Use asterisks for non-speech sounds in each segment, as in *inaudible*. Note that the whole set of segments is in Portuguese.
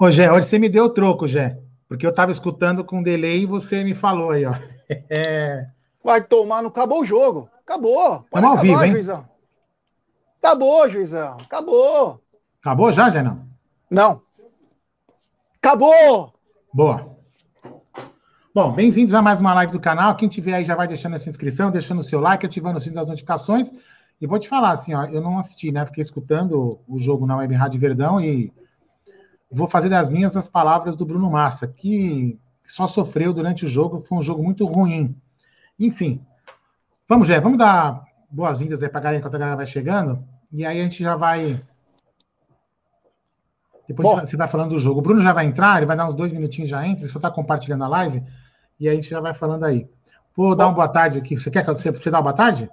Ô, Gé, hoje você me deu o troco, Gé. Porque eu tava escutando com delay e você me falou aí, ó. *laughs* É... Vai tomar, não acabou o jogo. Acabou. Estamos ao vivo, hein? Juizão. Acabou, juizão. Acabou. Acabou já, Gé, não? Não. Acabou! Boa. Bom, bem-vindos a mais uma live do canal. Quem tiver aí já vai deixando essa inscrição, deixando o seu like, ativando o sininho das notificações. E vou te falar, assim, ó, eu não assisti, né? Fiquei escutando o jogo na Web Rádio Verdão e vou fazer das minhas as palavras do Bruno Massa, que só sofreu durante o jogo, foi um jogo muito ruim. Enfim, vamos, Jé, vamos dar boas-vindas aí para a galera enquanto a galera vai chegando, e aí a gente já vai. Depois você vai falando do jogo. O Bruno já vai entrar, ele vai dar uns dois minutinhos já entra, ele só está compartilhando a live, e aí a gente já vai falando aí. Vou Bom. dar uma boa tarde aqui. Você quer que você, você dá uma boa tarde?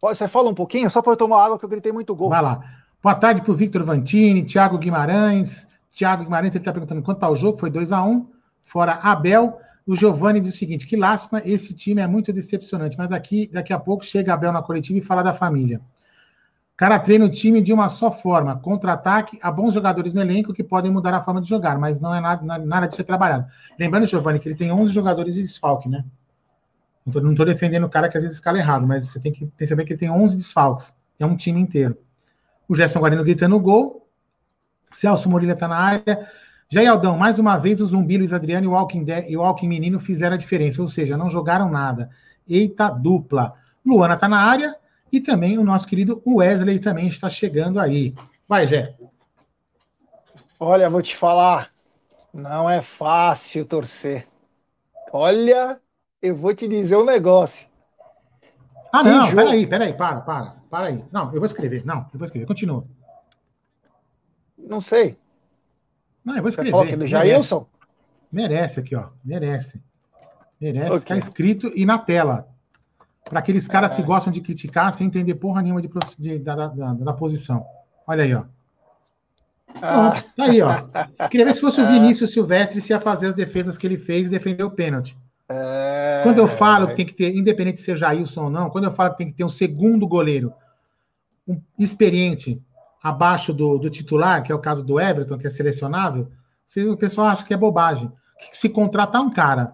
Você fala um pouquinho, só para eu tomar água, que eu gritei muito gol. Vai lá. Boa tarde para o Victor Vantini, Thiago Guimarães. Thiago Guimarães, está perguntando quanto está o jogo, foi 2 a 1 um, fora Abel. O Giovanni diz o seguinte: que lástima, esse time é muito decepcionante, mas aqui, daqui a pouco, chega Abel na coletiva e fala da família. O cara treina o time de uma só forma, contra-ataque, há bons jogadores no elenco que podem mudar a forma de jogar, mas não é nada, nada de ser trabalhado. Lembrando, Giovanni, que ele tem 11 jogadores de desfalque, né? Não estou defendendo o cara que às vezes escala errado, mas você tem que perceber que ele tem 11 desfalques. É um time inteiro. O Gerson Guarino gritando no gol. Celso Murilo está na área. Jair Aldão, mais uma vez o Zumbi, Luiz Adriano e o Alckmin, e o Alckmin Menino fizeram a diferença, ou seja, não jogaram nada. Eita dupla. Luana está na área e também o nosso querido Wesley também está chegando aí. Vai, Jé. Olha, vou te falar, não é fácil torcer. Olha, eu vou te dizer um negócio. Ah, que não, jogo... peraí, peraí, para, para, para aí. Não, eu vou escrever. Não, eu vou escrever. Continua. Não sei. Não, eu vou escrever. Você falou que do Jailson? Merece aqui, ó. Merece. Merece. Okay. Tá escrito e na tela. Para aqueles caras é. que gostam de criticar sem entender porra nenhuma de, de da, da, da, da, posição. Olha aí, ó. Ah. tá aí, ó. *laughs* Queria ver se fosse o Vinícius Silvestre se ia fazer as defesas que ele fez e defender o pênalti. É... Quando eu falo que tem que ter, independente de ser Jailson ou não, quando eu falo que tem que ter um segundo goleiro um experiente abaixo do, do, titular, que é o caso do Everton, que é selecionável, o pessoal acha que é bobagem. Se contratar um cara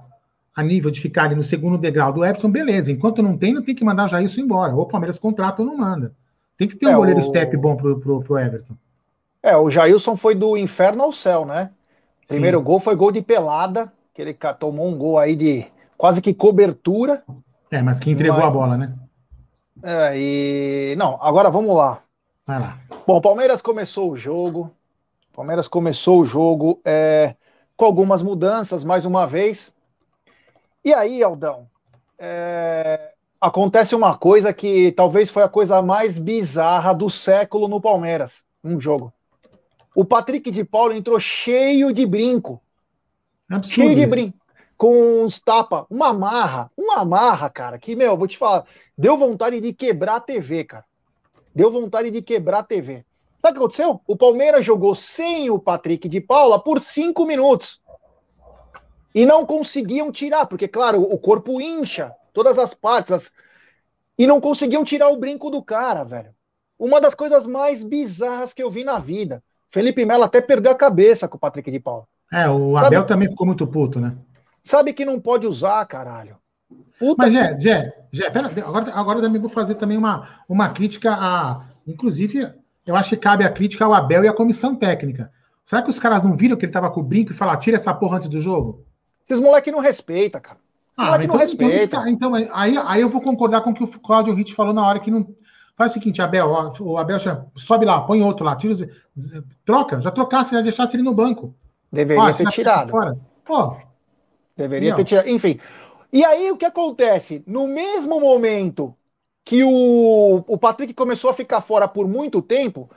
a nível de ficar ali no segundo degrau do Everton, beleza. Enquanto não tem, não tem que mandar o Jailson embora. Ou o Palmeiras contrata ou não manda. Tem que ter um é, goleiro o... step bom pro, pro, pro Everton. É, o Jailson foi do inferno ao céu, né? Primeiro Sim. gol foi gol de pelada, que ele tomou um gol aí de quase que cobertura. É, mas que entregou mas... a bola, né? É, e. Não, agora vamos lá. Vai lá. Bom, o Palmeiras começou o jogo. Palmeiras começou o jogo é, com algumas mudanças, mais uma vez. E aí, Aldão, é, acontece uma coisa que talvez foi a coisa mais bizarra do século no Palmeiras, um jogo. O Patrick de Paulo entrou cheio de brinco. Absurdo cheio de brinco. Com uns tapa, uma marra, uma marra, cara, que, meu, vou te falar, deu vontade de quebrar a TV, cara. Deu vontade de quebrar a TV. Sabe o que aconteceu? O Palmeiras jogou sem o Patrick de Paula por cinco minutos. E não conseguiam tirar, porque, claro, o corpo incha, todas as partes, as... e não conseguiam tirar o brinco do cara, velho. Uma das coisas mais bizarras que eu vi na vida. Felipe Melo até perdeu a cabeça com o Patrick de Paula. É, o Abel Sabe... também ficou muito puto, né? Sabe que não pode usar, caralho. Puta Mas, Jé, Jé, Jé, pera, agora, agora eu também vou fazer também uma, uma crítica a. Inclusive, eu acho que cabe a crítica ao Abel e à comissão técnica. Será que os caras não viram que ele tava com o brinco e falaram, tira essa porra antes do jogo? Esses moleque não respeita, cara. ah, então, não respeita. Então, então, aí, aí eu vou concordar com o que o Claudio Ritt falou na hora que não. Faz o seguinte, Abel, ó, o Abel já sobe lá, põe outro lá, tira, troca, já trocasse, já deixasse ele no banco. Deveria ó, ter tirado. Fora. Pô, Deveria ter tirado. Enfim. E aí o que acontece? No mesmo momento que o, o Patrick começou a ficar fora por muito tempo,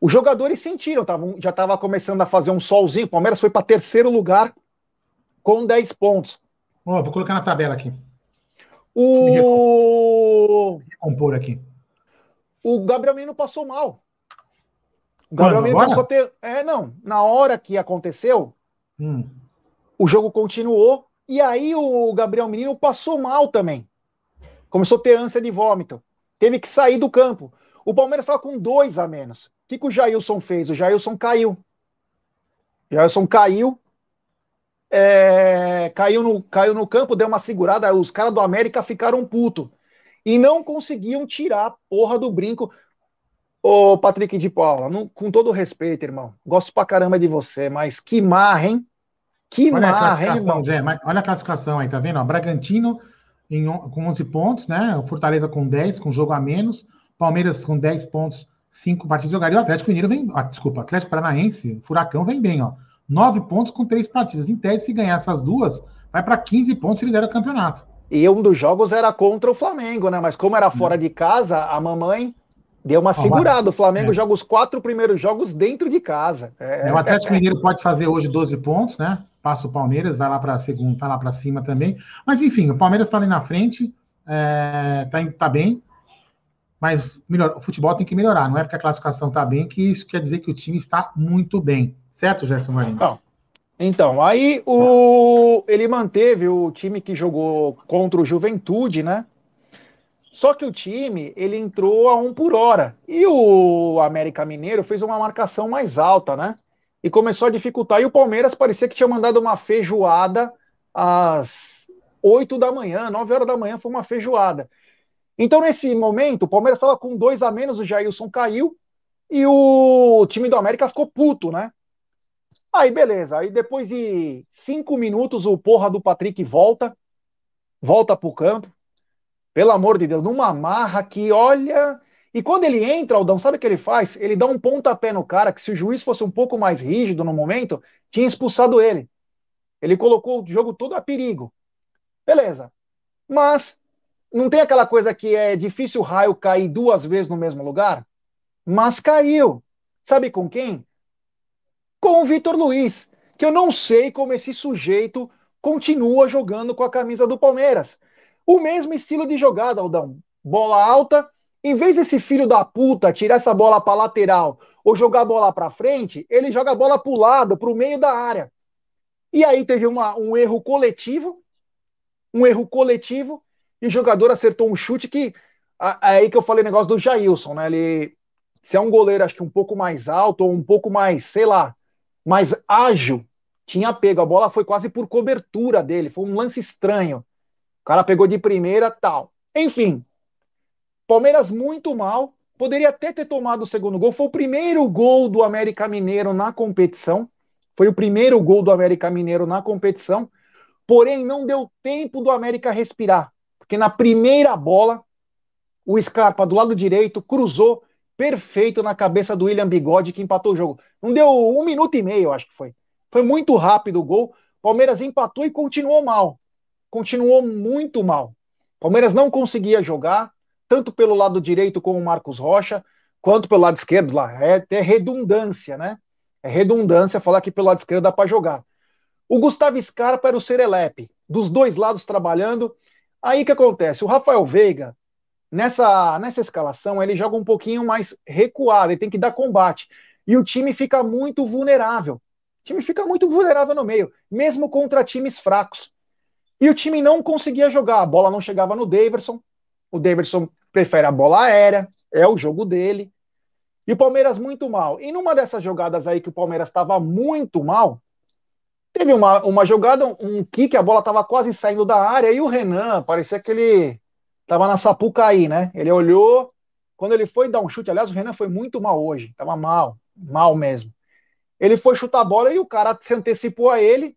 os jogadores sentiram, tavam, já estava começando a fazer um solzinho. O Palmeiras foi para terceiro lugar com 10 pontos. Oh, vou colocar na tabela aqui. O. Compor aqui. O Gabriel Menino passou mal. O Gabriel Menino passou a ter. É, não. Na hora que aconteceu, hum. o jogo continuou. E aí o Gabriel Menino passou mal também. Começou a ter ânsia de vômito. Teve que sair do campo. O Palmeiras estava com dois a menos. O que, que o Jailson fez? O Jailson caiu. O Jailson caiu. É, caiu, no, caiu no campo, deu uma segurada. Os caras do América ficaram puto. E não conseguiam tirar a porra do brinco. Ô, Patrick de Paula, não, com todo respeito, irmão. Gosto pra caramba de você, mas que marra, hein? Que olha marra, hein, irmão? Zé, olha a classificação aí, tá vendo? Ó, Bragantino em, com 11 pontos, né? O Fortaleza com 10, com jogo a menos. Palmeiras com 10 pontos, 5 partidas jogadas. E o Atlético Mineiro vem. Ah, desculpa, Atlético Paranaense, Furacão vem bem, ó. 9 pontos com 3 partidas. Em tese, se ganhar essas duas, vai para 15 pontos e lidera o campeonato. E um dos jogos era contra o Flamengo, né? Mas como era fora hum. de casa, a mamãe deu uma segurada. O Flamengo é. joga os quatro primeiros jogos dentro de casa. É, é, o Atlético Mineiro pode fazer hoje 12 pontos, né? Passa o Palmeiras, vai lá para segundo, vai lá para cima também. Mas enfim, o Palmeiras está ali na frente, é, tá, tá bem, mas melhor, o futebol tem que melhorar. Não é porque a classificação está bem que isso quer dizer que o time está muito bem, certo, Gerson Marinho? Não. Então, aí o ele manteve o time que jogou contra o Juventude, né? Só que o time ele entrou a um por hora e o América Mineiro fez uma marcação mais alta, né? E começou a dificultar. E o Palmeiras parecia que tinha mandado uma feijoada às 8 da manhã, 9 horas da manhã, foi uma feijoada. Então, nesse momento, o Palmeiras estava com dois a menos, o Jailson caiu e o time do América ficou puto, né? Aí, beleza. Aí, depois de cinco minutos, o porra do Patrick volta, volta pro campo. Pelo amor de Deus, numa marra que, olha, e quando ele entra, Aldão, sabe o que ele faz? Ele dá um pontapé no cara que, se o juiz fosse um pouco mais rígido no momento, tinha expulsado ele. Ele colocou o jogo todo a perigo. Beleza. Mas não tem aquela coisa que é difícil o raio cair duas vezes no mesmo lugar? Mas caiu. Sabe com quem? Com o Vitor Luiz, que eu não sei como esse sujeito continua jogando com a camisa do Palmeiras. O mesmo estilo de jogada, Aldão. Bola alta, em vez desse filho da puta tirar essa bola para lateral ou jogar a bola para frente, ele joga a bola para o lado, para o meio da área. E aí teve uma, um erro coletivo, um erro coletivo, e o jogador acertou um chute que. É aí que eu falei o negócio do Jailson, né? Ele, se é um goleiro, acho que um pouco mais alto, ou um pouco mais, sei lá, mais ágil, tinha pego. A bola foi quase por cobertura dele, foi um lance estranho. O cara pegou de primeira, tal. Enfim, Palmeiras muito mal, poderia até ter tomado o segundo gol. Foi o primeiro gol do América Mineiro na competição. Foi o primeiro gol do América Mineiro na competição. Porém, não deu tempo do América respirar. Porque na primeira bola, o Scarpa do lado direito cruzou perfeito na cabeça do William Bigode, que empatou o jogo. Não deu um minuto e meio, acho que foi. Foi muito rápido o gol. Palmeiras empatou e continuou mal. Continuou muito mal. Palmeiras não conseguia jogar tanto pelo lado direito com o Marcos Rocha, quanto pelo lado esquerdo lá. É até redundância, né? É redundância falar que pelo lado esquerdo dá para jogar. O Gustavo Scarpa era o Serelepe, dos dois lados trabalhando. Aí que acontece? O Rafael Veiga, nessa, nessa escalação, ele joga um pouquinho mais recuado, ele tem que dar combate. E o time fica muito vulnerável. O time fica muito vulnerável no meio, mesmo contra times fracos. E o time não conseguia jogar, a bola não chegava no Daverson. O Daverson prefere a bola aérea, é o jogo dele. E o Palmeiras muito mal. E numa dessas jogadas aí que o Palmeiras estava muito mal, teve uma, uma jogada, um kick, a bola estava quase saindo da área, e o Renan, parecia que ele estava na Sapucaí, né? Ele olhou, quando ele foi dar um chute, aliás, o Renan foi muito mal hoje, estava mal, mal mesmo. Ele foi chutar a bola e o cara se antecipou a ele,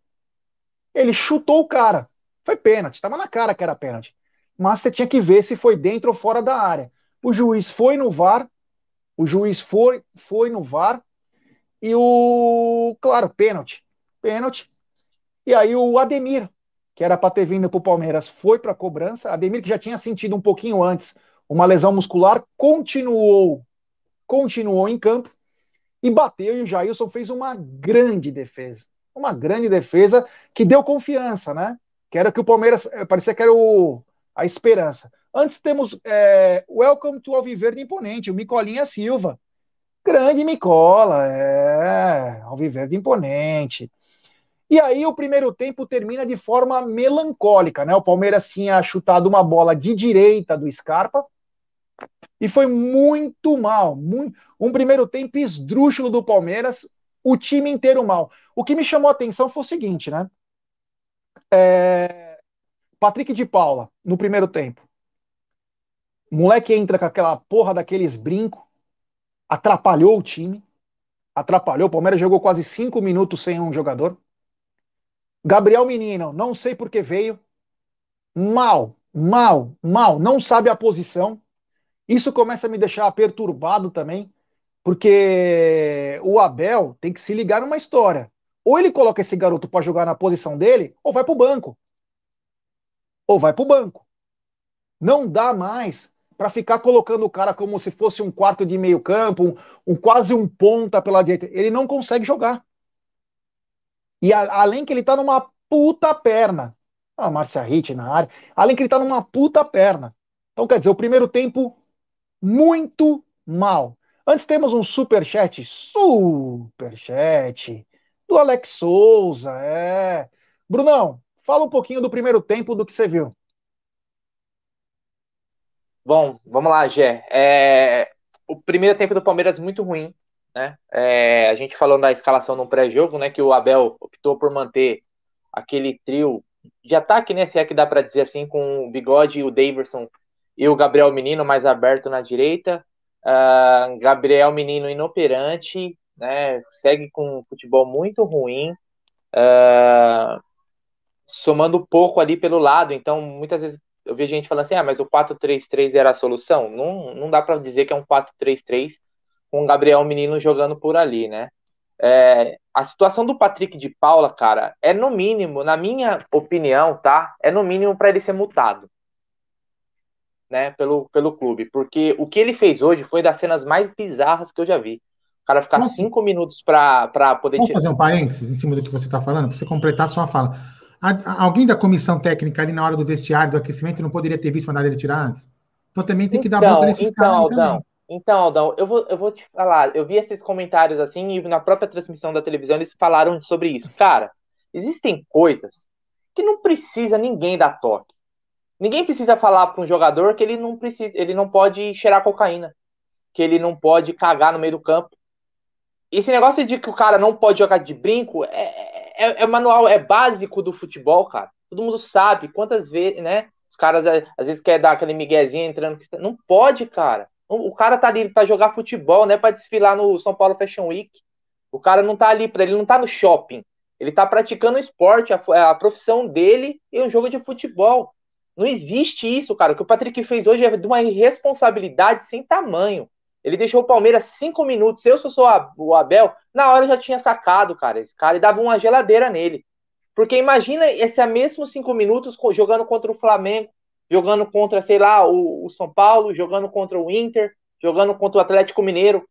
ele chutou o cara. Foi pênalti, estava na cara que era pênalti mas você tinha que ver se foi dentro ou fora da área. O juiz foi no VAR, o juiz foi, foi no VAR, e o, claro, pênalti, pênalti. E aí o Ademir, que era para ter vindo para o Palmeiras, foi para a cobrança. Ademir, que já tinha sentido um pouquinho antes uma lesão muscular, continuou, continuou em campo e bateu. E o Jailson fez uma grande defesa, uma grande defesa que deu confiança, né? Que era que o Palmeiras eh, parecia que era o, a esperança. Antes temos é, Welcome to Alviverde Imponente, o Micolinha Silva. Grande Micola, é, Alviverde Imponente. E aí o primeiro tempo termina de forma melancólica, né? O Palmeiras tinha chutado uma bola de direita do Scarpa e foi muito mal. Muito, um primeiro tempo esdrúxulo do Palmeiras, o time inteiro mal. O que me chamou a atenção foi o seguinte, né? É, Patrick de Paula, no primeiro tempo. O moleque entra com aquela porra daqueles brincos, atrapalhou o time, atrapalhou. O Palmeiras jogou quase cinco minutos sem um jogador. Gabriel Menino, não sei por que veio. Mal, mal, mal, não sabe a posição. Isso começa a me deixar perturbado também, porque o Abel tem que se ligar numa história. Ou ele coloca esse garoto para jogar na posição dele, ou vai para o banco. Ou vai para o banco. Não dá mais para ficar colocando o cara como se fosse um quarto de meio campo, um, um quase um ponta pela direita. Ele não consegue jogar. E a, além que ele tá numa puta perna. Ah, Márcia Hit na área. Além que ele tá numa puta perna. Então, quer dizer, o primeiro tempo muito mal. Antes temos um super chat, super chat do Alex Souza, é. Brunão, fala um pouquinho do primeiro tempo do que você viu. Bom, vamos lá, Gé. É... O primeiro tempo do Palmeiras muito ruim né? É, a gente falou na escalação no pré-jogo, né, que o Abel optou por manter aquele trio de ataque, né, se é que dá para dizer assim, com o Bigode, o Daverson e o Gabriel Menino mais aberto na direita, uh, Gabriel Menino inoperante, né, segue com um futebol muito ruim, uh, somando pouco ali pelo lado, então muitas vezes eu vejo gente falando assim, ah, mas o 4-3-3 era a solução, não, não dá para dizer que é um 4-3-3 com o Gabriel Menino jogando por ali, né? É, a situação do Patrick de Paula, cara, é no mínimo, na minha opinião, tá? É no mínimo para ele ser multado, né? Pelo, pelo clube, porque o que ele fez hoje foi das cenas mais bizarras que eu já vi. O cara ficar Nossa. cinco minutos para poder. Vamos tirar... fazer um parênteses em cima do que você está falando, para você completar a sua fala. Alguém da comissão técnica ali na hora do vestiário, do aquecimento, não poderia ter visto mandar ele tirar antes? Então também tem que dar então, nesses então, caras Aldão, também. Então, Aldão, eu vou, eu vou te falar, eu vi esses comentários assim, e na própria transmissão da televisão eles falaram sobre isso. Cara, existem coisas que não precisa ninguém dar toque. Ninguém precisa falar para um jogador que ele não precisa, ele não pode cheirar cocaína, que ele não pode cagar no meio do campo. Esse negócio de que o cara não pode jogar de brinco é, é, é manual, é básico do futebol, cara. Todo mundo sabe quantas vezes, né? Os caras às vezes querem dar aquele miguezinho entrando. Não pode, cara. O cara tá ali para jogar futebol, né? Para desfilar no São Paulo Fashion Week. O cara não tá ali para ele não tá no shopping. Ele tá praticando esporte, a, a profissão dele e um jogo de futebol. Não existe isso, cara. O que o Patrick fez hoje é de uma irresponsabilidade sem tamanho. Ele deixou o Palmeiras cinco minutos. Eu, se eu sou o Abel, na hora eu já tinha sacado, cara, esse cara, e dava uma geladeira nele. Porque imagina esse mesmo cinco minutos jogando contra o Flamengo, jogando contra, sei lá, o, o São Paulo, jogando contra o Inter, jogando contra o Atlético Mineiro.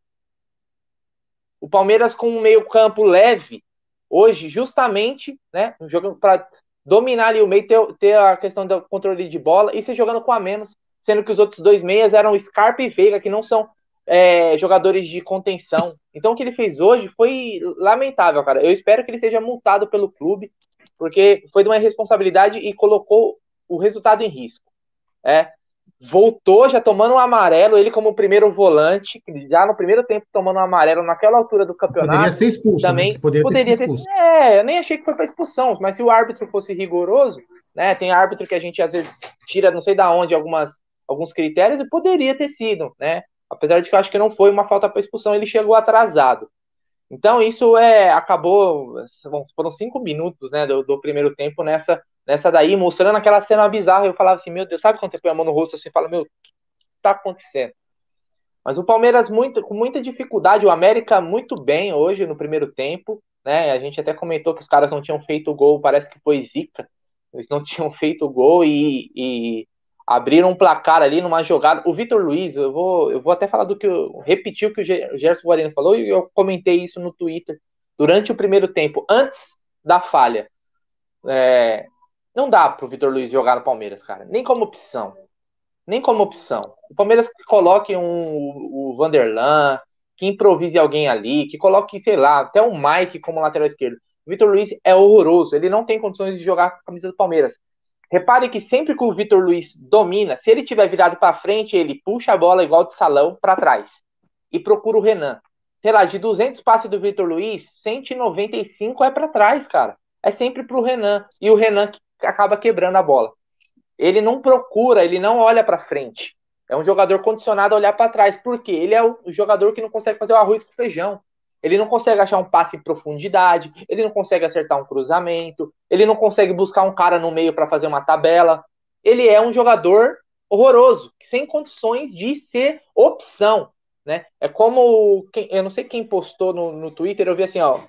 O Palmeiras com um meio-campo leve, hoje, justamente, né, jogando para dominar ali o meio, ter, ter, a questão do controle de bola e se jogando com a menos, sendo que os outros dois meias eram Scarpa e Veiga, que não são é, jogadores de contenção. Então, o que ele fez hoje foi lamentável, cara. Eu espero que ele seja multado pelo clube, porque foi de uma irresponsabilidade e colocou o resultado em risco. É, voltou já tomando um amarelo, ele como primeiro volante, já no primeiro tempo tomando um amarelo naquela altura do campeonato. Poderia ser expulso. Né? Também né? poderia, poderia ter, expulso. É, eu nem achei que foi para expulsão, mas se o árbitro fosse rigoroso, né, tem árbitro que a gente às vezes tira não sei da onde algumas alguns critérios e poderia ter sido, né? Apesar de que eu acho que não foi uma falta para expulsão, ele chegou atrasado. Então isso é acabou, foram cinco minutos, né, do, do primeiro tempo nessa nessa daí, mostrando aquela cena bizarra. Eu falava assim, meu Deus, sabe quando você põe a mão no rosto assim fala, meu, que tá acontecendo? Mas o Palmeiras muito, com muita dificuldade, o América muito bem hoje no primeiro tempo, né? A gente até comentou que os caras não tinham feito o gol, parece que foi zica. Eles não *laughs* tinham feito o gol e, e abriram um placar ali numa jogada. O Vitor Luiz, eu vou, eu vou até falar do que eu repetir o que o Gerson Guarino falou e eu comentei isso no Twitter durante o primeiro tempo, antes da falha. É, não dá pro Vitor Luiz jogar no Palmeiras, cara, nem como opção. Nem como opção. O Palmeiras que coloque um, o Vanderlan, que improvise alguém ali, que coloque, sei lá, até um Mike como lateral esquerdo. O Vitor Luiz é horroroso, ele não tem condições de jogar com a camisa do Palmeiras. Repare que sempre que o Vitor Luiz domina, se ele tiver virado para frente, ele puxa a bola igual de salão para trás e procura o Renan. Sei lá, de 200 passes do Vitor Luiz, 195 é para trás, cara. É sempre pro Renan e o Renan que acaba quebrando a bola. Ele não procura, ele não olha para frente. É um jogador condicionado a olhar para trás, porque ele é o jogador que não consegue fazer o arroz com feijão. Ele não consegue achar um passe em profundidade, ele não consegue acertar um cruzamento, ele não consegue buscar um cara no meio para fazer uma tabela. Ele é um jogador horroroso, sem condições de ser opção. Né? É como eu não sei quem postou no, no Twitter, eu vi assim, ó,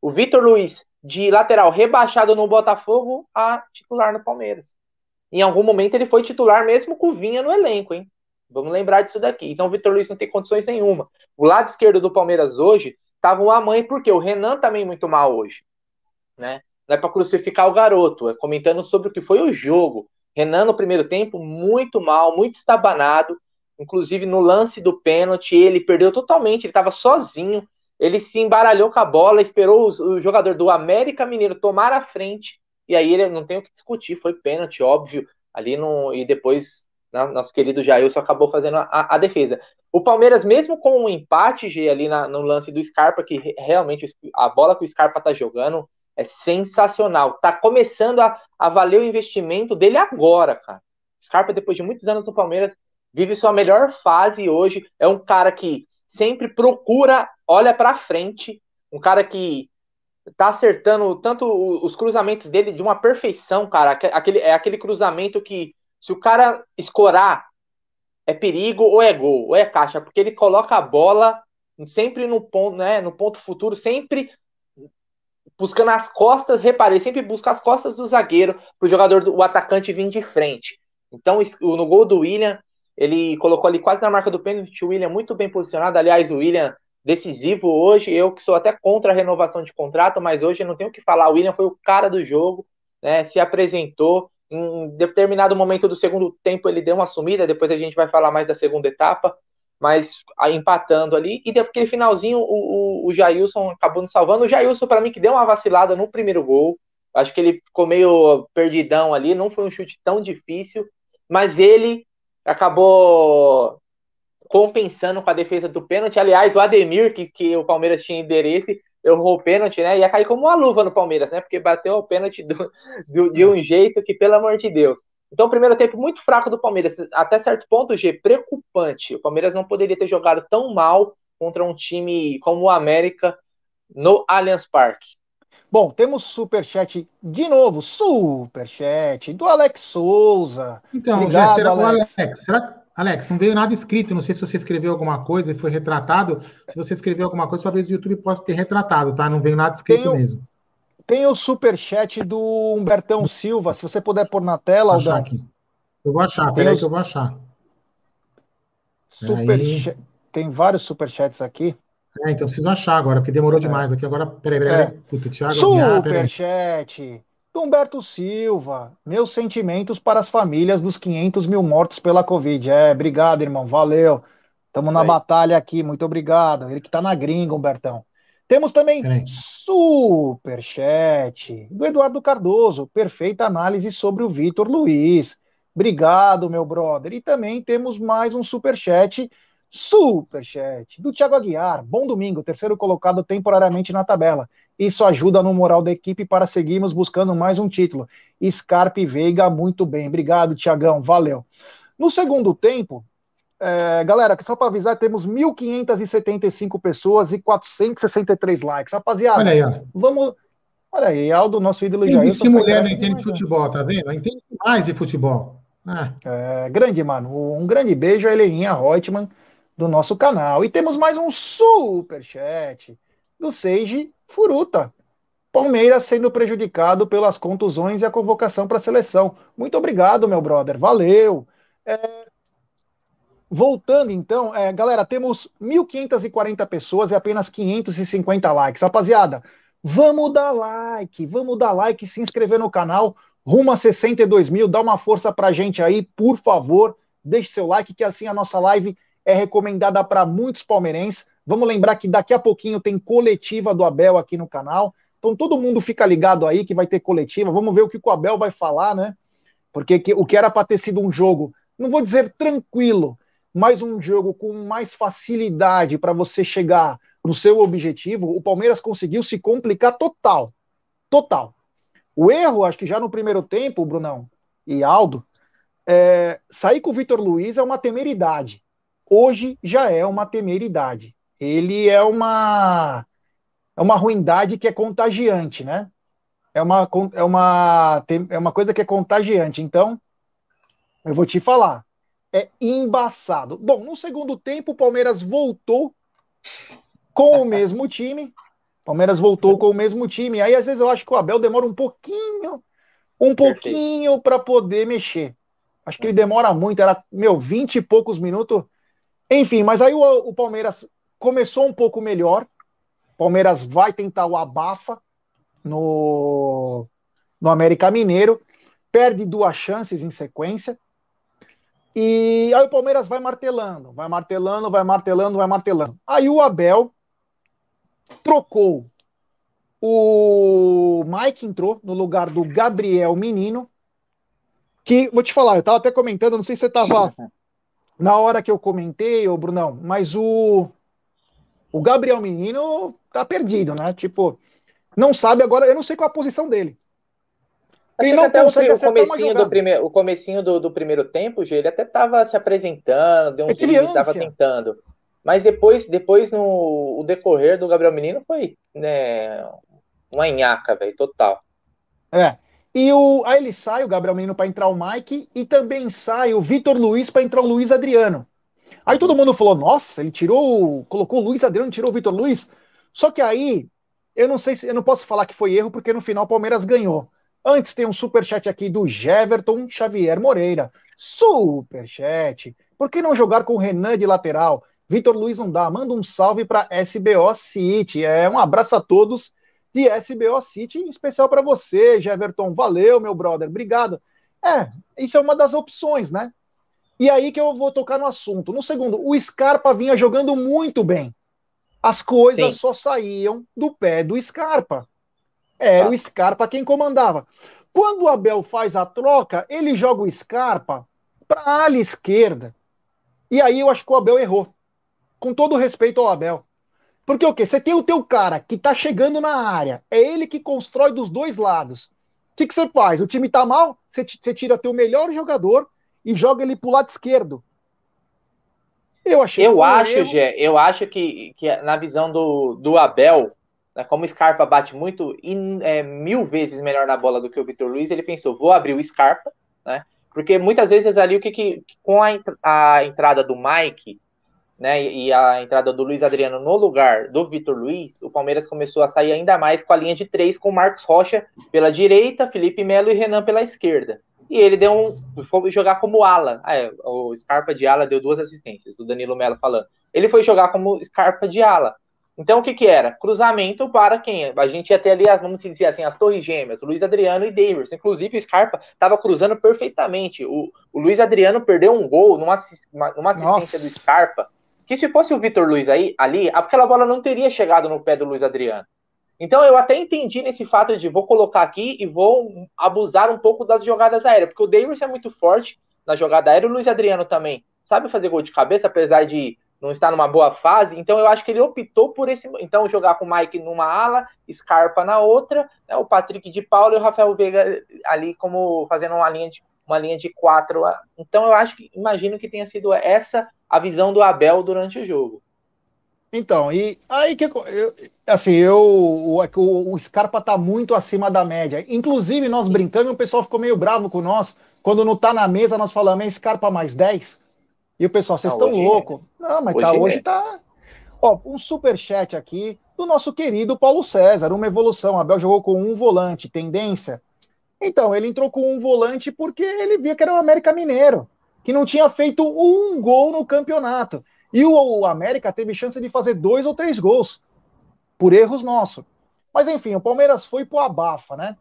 o Vitor Luiz de lateral rebaixado no Botafogo a titular no Palmeiras. Em algum momento ele foi titular mesmo com Vinha no elenco, hein? Vamos lembrar disso daqui. Então o Vitor Luiz não tem condições nenhuma. O lado esquerdo do Palmeiras hoje tava uma mãe, porque o Renan também muito mal hoje, né? Não é para crucificar o garoto, é comentando sobre o que foi o jogo. Renan no primeiro tempo muito mal, muito estabanado, inclusive no lance do pênalti ele perdeu totalmente, ele estava sozinho, ele se embaralhou com a bola, esperou o jogador do América Mineiro tomar a frente e aí ele não tem o que discutir, foi pênalti, óbvio, ali no e depois nosso querido Jailson acabou fazendo a, a defesa. O Palmeiras, mesmo com um empate G, ali na, no lance do Scarpa, que realmente a bola que o Scarpa tá jogando é sensacional. Tá começando a, a valer o investimento dele agora, cara. Scarpa, depois de muitos anos no Palmeiras, vive sua melhor fase hoje. É um cara que sempre procura, olha para frente, um cara que tá acertando tanto os cruzamentos dele de uma perfeição, cara. Aquele, é aquele cruzamento que, se o cara escorar é perigo ou é gol, ou é caixa, porque ele coloca a bola sempre no ponto, né, no ponto futuro, sempre buscando as costas, reparei, sempre busca as costas do zagueiro para o jogador, o atacante vir de frente. Então, no gol do William, ele colocou ali quase na marca do pênalti, o William muito bem posicionado, aliás, o William decisivo hoje, eu que sou até contra a renovação de contrato, mas hoje não tenho o que falar, o William foi o cara do jogo, né, se apresentou, em determinado momento do segundo tempo ele deu uma sumida, depois a gente vai falar mais da segunda etapa, mas empatando ali, e aquele finalzinho o, o, o Jailson acabou nos salvando. O Jailson, para mim, que deu uma vacilada no primeiro gol, acho que ele ficou meio perdidão ali, não foi um chute tão difícil, mas ele acabou compensando com a defesa do pênalti. Aliás, o Ademir, que, que o Palmeiras tinha endereço, errou o pênalti, né? Ia cair como uma luva no Palmeiras, né? Porque bateu o pênalti do, do, de um jeito que, pelo amor de Deus. Então, primeiro tempo muito fraco do Palmeiras, até certo ponto, G, preocupante. O Palmeiras não poderia ter jogado tão mal contra um time como o América no Allianz Parque. Bom, temos superchat de novo, superchat do Alex Souza. Então, Obrigado, será Alex. Alex, será, Alex, não veio nada escrito. Não sei se você escreveu alguma coisa e foi retratado. Se você escreveu alguma coisa, talvez o YouTube possa ter retratado, tá? Não veio nada escrito tem o, mesmo. Tem o superchat do Humbertão Silva. Se você puder pôr na tela, Aldão. Aqui. Eu vou achar, peraí os... que eu vou achar. Super Tem vários superchats aqui. É, então preciso achar agora, porque demorou é. demais aqui. Agora, peraí, peraí. É. Puta, Thiago, Superchat. Humberto Silva, meus sentimentos para as famílias dos 500 mil mortos pela Covid. É, obrigado, irmão, valeu. Estamos na batalha aqui, muito obrigado. Ele que está na gringa, Humbertão. Temos também super chat do Eduardo Cardoso, perfeita análise sobre o Vitor Luiz. Obrigado, meu brother. E também temos mais um super chat, super chat do Thiago Aguiar. Bom domingo, terceiro colocado temporariamente na tabela. Isso ajuda no moral da equipe para seguirmos buscando mais um título. Scarpe Veiga, muito bem. Obrigado, Tiagão. Valeu. No segundo tempo, é, galera, só para avisar, temos 1.575 pessoas e 463 likes. Rapaziada, olha aí, vamos. Olha aí, Aldo, nosso ídolo Quem Jair. que mulher não entende de futebol, tá vendo? Entende mais de futebol. Ah. É, grande, mano. Um grande beijo a Heleninha Reutemann do nosso canal. E temos mais um super chat do Seiji Furuta. Palmeiras sendo prejudicado pelas contusões e a convocação para a seleção. Muito obrigado, meu brother. Valeu. É... Voltando então, é, galera, temos 1.540 pessoas e apenas 550 likes. Rapaziada, vamos dar like, vamos dar like, se inscrever no canal, rumo a 62 mil, dá uma força pra gente aí, por favor, deixe seu like, que assim a nossa live é recomendada para muitos palmeirenses. Vamos lembrar que daqui a pouquinho tem coletiva do Abel aqui no canal. Então todo mundo fica ligado aí que vai ter coletiva. Vamos ver o que o Abel vai falar, né? Porque que, o que era para ter sido um jogo, não vou dizer tranquilo, mas um jogo com mais facilidade para você chegar no seu objetivo, o Palmeiras conseguiu se complicar total. Total. O erro, acho que já no primeiro tempo, Brunão e Aldo, é, sair com o Vitor Luiz é uma temeridade hoje já é uma temeridade. Ele é uma é uma ruindade que é contagiante, né? É uma, é uma, é uma coisa que é contagiante. Então, eu vou te falar, é embaçado. Bom, no segundo tempo, o Palmeiras voltou com o mesmo time. Palmeiras voltou com o mesmo time. Aí, às vezes, eu acho que o Abel demora um pouquinho, um pouquinho para poder mexer. Acho que ele demora muito. Era, meu, 20 e poucos minutos enfim, mas aí o, o Palmeiras começou um pouco melhor. Palmeiras vai tentar o abafa no, no América Mineiro, perde duas chances em sequência. E aí o Palmeiras vai martelando, vai martelando, vai martelando, vai martelando. Aí o Abel trocou o Mike entrou no lugar do Gabriel Menino, que vou te falar, eu tava até comentando, não sei se você tava *laughs* na hora que eu comentei, ô Brunão, mas o, o Gabriel Menino tá perdido, né? Tipo, não sabe agora, eu não sei qual a posição dele. Ele não até consegue o, comecinho do primeiro, o comecinho do, do primeiro tempo, ele até estava se apresentando, deu um é estava tentando. Mas depois, depois no o decorrer do Gabriel Menino foi né, uma nhaca, velho, total. É. E o, aí ele sai, o Gabriel Menino, para entrar o Mike, e também sai o Vitor Luiz para entrar o Luiz Adriano. Aí todo mundo falou: nossa, ele tirou, colocou o Luiz Adriano, tirou o Vitor Luiz. Só que aí, eu não sei se eu não posso falar que foi erro, porque no final o Palmeiras ganhou. Antes tem um super chat aqui do Jeverton Xavier Moreira. Super chat. Por que não jogar com o Renan de lateral? Vitor Luiz não dá. Manda um salve para SBO City. É um abraço a todos de SBO City, em especial para você, Jeverton. Valeu, meu brother, obrigado. É, isso é uma das opções, né? E aí que eu vou tocar no assunto. No segundo, o Scarpa vinha jogando muito bem. As coisas Sim. só saíam do pé do Scarpa. Era ah. o Scarpa quem comandava. Quando o Abel faz a troca, ele joga o Scarpa para a ala esquerda. E aí eu acho que o Abel errou. Com todo respeito ao Abel. Porque o quê? Você tem o teu cara que tá chegando na área, é ele que constrói dos dois lados. O que, que você faz? O time tá mal, você, você tira teu melhor jogador e joga ele pro lado esquerdo. Eu achei Eu acho, erro. Gé, eu acho que, que na visão do, do Abel, né, como o Scarpa bate muito in, é, mil vezes melhor na bola do que o Vitor Luiz, ele pensou, vou abrir o Scarpa, né? Porque muitas vezes ali o que, que com a, a entrada do Mike, né, e a entrada do Luiz Adriano no lugar do Vitor Luiz, o Palmeiras começou a sair ainda mais com a linha de três, com Marcos Rocha pela direita, Felipe Melo e Renan pela esquerda. E ele deu um. Foi jogar como ala. Ah, é, o Scarpa de ala deu duas assistências, do Danilo Melo falando. Ele foi jogar como Scarpa de ala. Então o que que era? Cruzamento para quem? A gente ia ter ali, vamos dizer assim, as torres gêmeas, Luiz Adriano e Davis. Inclusive o Scarpa estava cruzando perfeitamente. O, o Luiz Adriano perdeu um gol numa, numa assistência Nossa. do Scarpa que se fosse o Vitor Luiz aí, ali, aquela bola não teria chegado no pé do Luiz Adriano. Então eu até entendi nesse fato de vou colocar aqui e vou abusar um pouco das jogadas aéreas, porque o Davis é muito forte na jogada aérea, o Luiz Adriano também sabe fazer gol de cabeça, apesar de não estar numa boa fase, então eu acho que ele optou por esse, então jogar com o Mike numa ala, Scarpa na outra, né, o Patrick de Paulo e o Rafael Veiga ali como fazendo uma linha de uma linha de quatro. Então eu acho que imagino que tenha sido essa a visão do Abel durante o jogo. Então, e aí que eu, assim, eu o, o, o Scarpa tá muito acima da média. Inclusive, nós brincamos e o pessoal ficou meio bravo com nós. Quando não tá na mesa, nós falamos, é Scarpa mais 10. E o pessoal, vocês estão loucos. Não, mas hoje tá, hoje é. tá. Ó, um super chat aqui do nosso querido Paulo César, uma evolução. Abel jogou com um volante, tendência. Então, ele entrou com um volante porque ele via que era o América Mineiro, que não tinha feito um gol no campeonato. E o, América teve chance de fazer dois ou três gols, por erros nossos. Mas enfim, o Palmeiras foi pro abafa, né?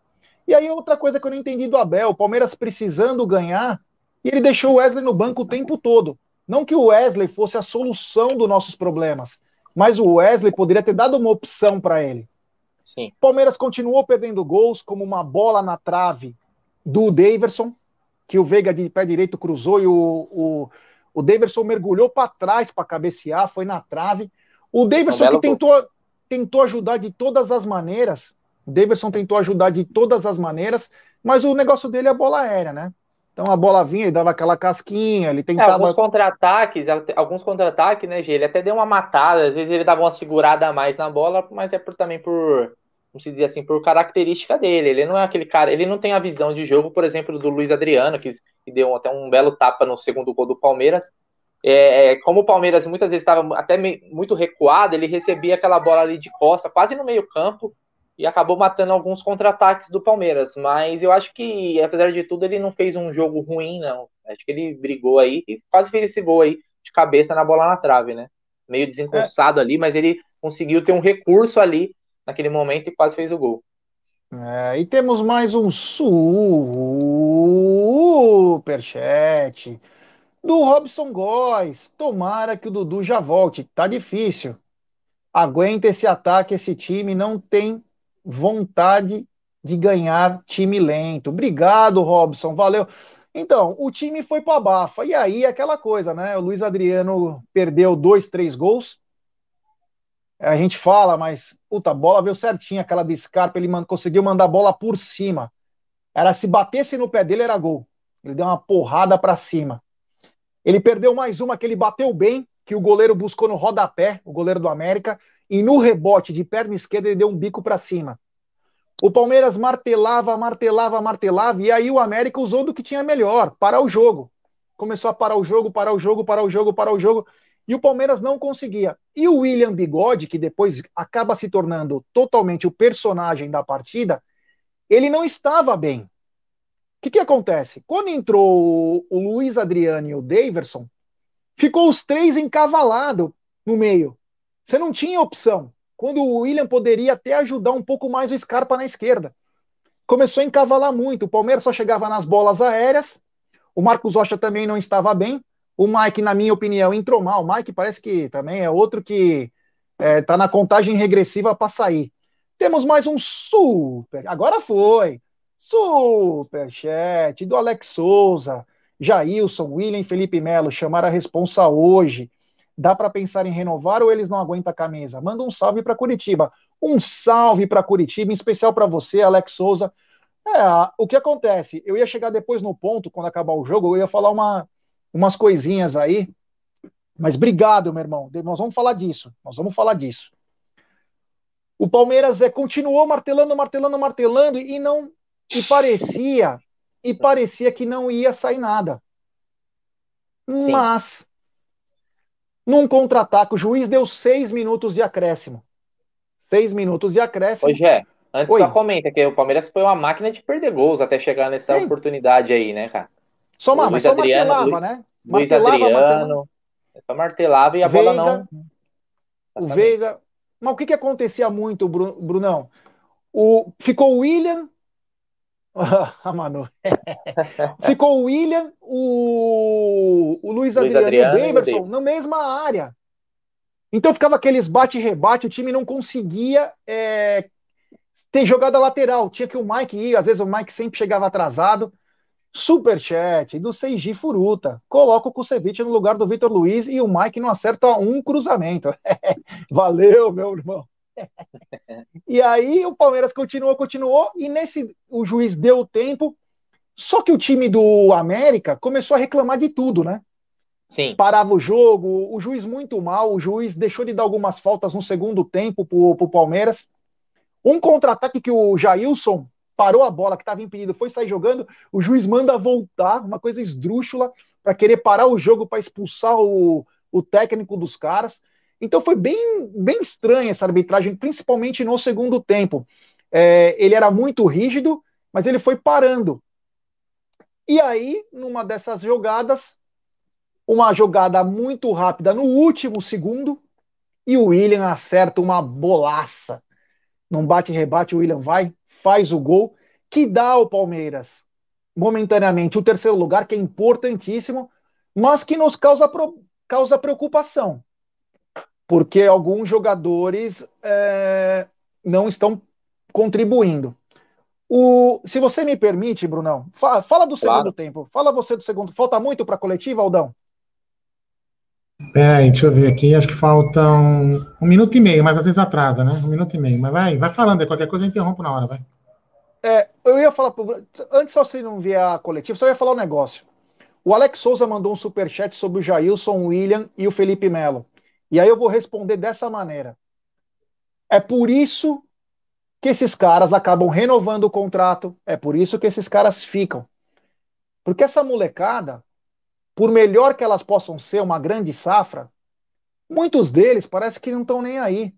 E aí, outra coisa que eu não entendi do Abel, o Palmeiras precisando ganhar, e ele deixou o Wesley no banco o tempo todo. Não que o Wesley fosse a solução dos nossos problemas, mas o Wesley poderia ter dado uma opção para ele. Sim. Palmeiras continuou perdendo gols, como uma bola na trave do Daverson, que o Veiga de pé direito cruzou e o, o, o Daverson mergulhou para trás para cabecear, foi na trave. O Daverson que tentou, tentou ajudar de todas as maneiras, o Davidson tentou ajudar de todas as maneiras, mas o negócio dele é a bola aérea, né? Então a bola vinha, ele dava aquela casquinha, ele tentava. É, alguns contra-ataques, alguns contra-ataques, né, Gê? Ele até deu uma matada, às vezes ele dava uma segurada a mais na bola, mas é por, também por, vamos dizer assim, por característica dele. Ele não é aquele cara, ele não tem a visão de jogo, por exemplo, do Luiz Adriano, que, que deu até um belo tapa no segundo gol do Palmeiras. É, é como o Palmeiras muitas vezes estava até muito recuado, ele recebia aquela bola ali de costa, quase no meio-campo, e acabou matando alguns contra-ataques do Palmeiras. Mas eu acho que, apesar de tudo, ele não fez um jogo ruim, não. Acho que ele brigou aí e quase fez esse gol aí de cabeça na bola na trave, né? Meio desengonçado é. ali, mas ele conseguiu ter um recurso ali naquele momento e quase fez o gol. É, e temos mais um superchat do Robson Góes. Tomara que o Dudu já volte. Tá difícil. Aguenta esse ataque, esse time não tem vontade de ganhar time lento. Obrigado, Robson, valeu. Então, o time foi para bafa. E aí, aquela coisa, né? O Luiz Adriano perdeu dois, três gols. A gente fala, mas, puta, a bola veio certinha, aquela do Scarpa, ele conseguiu mandar a bola por cima. Era se batesse no pé dele, era gol. Ele deu uma porrada para cima. Ele perdeu mais uma que ele bateu bem, que o goleiro buscou no rodapé, o goleiro do América, e no rebote de perna esquerda ele deu um bico para cima. O Palmeiras martelava, martelava, martelava, e aí o América usou do que tinha melhor, parar o jogo. Começou a parar o jogo, parar o jogo, parar o jogo, parar o jogo, e o Palmeiras não conseguia. E o William Bigode, que depois acaba se tornando totalmente o personagem da partida, ele não estava bem. O que, que acontece? Quando entrou o Luiz Adriano e o Daverson, ficou os três encavalados no meio. Você não tinha opção. Quando o William poderia até ajudar um pouco mais o Scarpa na esquerda. Começou a encavalar muito. O Palmeiras só chegava nas bolas aéreas. O Marcos Rocha também não estava bem. O Mike, na minha opinião, entrou mal. O Mike parece que também é outro que está é, na contagem regressiva para sair. Temos mais um super. Agora foi. Super chat do Alex Souza, Jailson, William Felipe Melo. Chamar a responsa hoje. Dá para pensar em renovar ou eles não aguentam a camisa? Manda um salve para Curitiba. Um salve para Curitiba, em especial para você, Alex Souza. É, o que acontece? Eu ia chegar depois no ponto, quando acabar o jogo, eu ia falar uma, umas coisinhas aí. Mas obrigado, meu irmão. Nós vamos falar disso. Nós vamos falar disso. O Palmeiras é, continuou martelando, martelando, martelando e não e parecia e parecia que não ia sair nada. Sim. Mas num contra-ataque, o juiz deu seis minutos de acréscimo. Seis minutos de acréscimo. Hoje é. Antes Oi. só comenta que o Palmeiras foi uma máquina de perder gols até chegar nessa Sim. oportunidade aí, né, cara? Só, uma, mas só Adriano, martelava, Luiz, né? Luiz martelava, Adriano, martelava. Só martelava e a Veiga, bola não. O Veiga. Mas o que, que acontecia muito, Brunão? O, ficou o William, *laughs* ah, Manu. *laughs* Ficou o William, o, o Luiz, Luiz Adriano, Adriano e o Daverson na mesma área. Então ficava aqueles bate-rebate, o time não conseguia é, ter jogada lateral. Tinha que o Mike ir, às vezes o Mike sempre chegava atrasado. Superchat do 6G Furuta. Coloca o Kusevich no lugar do Vitor Luiz e o Mike não acerta um cruzamento. *laughs* Valeu, meu irmão. *laughs* e aí o Palmeiras continuou, continuou, e nesse o juiz deu tempo. Só que o time do América começou a reclamar de tudo, né? Sim. Parava o jogo, o juiz muito mal, o juiz deixou de dar algumas faltas no segundo tempo pro, pro Palmeiras. Um contra-ataque que o Jailson parou a bola que estava impedido, foi sair jogando, o juiz manda voltar, uma coisa esdrúxula. para querer parar o jogo para expulsar o, o técnico dos caras. Então foi bem, bem estranha essa arbitragem, principalmente no segundo tempo. É, ele era muito rígido, mas ele foi parando. E aí, numa dessas jogadas, uma jogada muito rápida no último segundo, e o William acerta uma bolaça. Não bate-rebate, o William vai, faz o gol, que dá ao Palmeiras, momentaneamente, o terceiro lugar, que é importantíssimo, mas que nos causa, causa preocupação, porque alguns jogadores é, não estão contribuindo. O, se você me permite, Brunão, fala, fala do segundo claro. tempo. Fala você do segundo. Falta muito para a coletiva, Aldão? É, deixa eu ver aqui. Acho que faltam um minuto e meio, mas às vezes atrasa, né? Um minuto e meio. Mas vai, vai falando, qualquer coisa eu interrompo na hora, vai. É, eu ia falar. Antes, só se não vier a coletiva, só ia falar um negócio. O Alex Souza mandou um superchat sobre o Jailson, William e o Felipe Melo. E aí eu vou responder dessa maneira. É por isso que esses caras acabam renovando o contrato, é por isso que esses caras ficam. Porque essa molecada, por melhor que elas possam ser uma grande safra, muitos deles parece que não estão nem aí.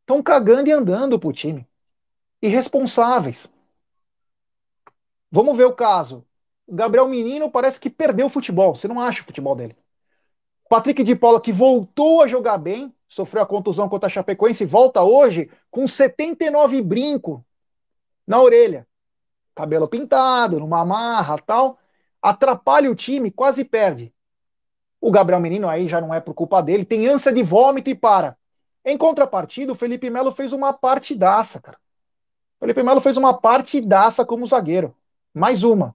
Estão cagando e andando pro time. Irresponsáveis. Vamos ver o caso. O Gabriel Menino parece que perdeu o futebol. Você não acha o futebol dele. Patrick de Paula, que voltou a jogar bem, sofreu a contusão contra a Chapecoense, volta hoje com 79 brinco na orelha. Cabelo pintado, numa marra tal. Atrapalha o time, quase perde. O Gabriel Menino aí já não é por culpa dele, tem ânsia de vômito e para. Em contrapartida, o Felipe Melo fez uma partidaça, cara. O Felipe Melo fez uma partidaça como zagueiro. Mais uma.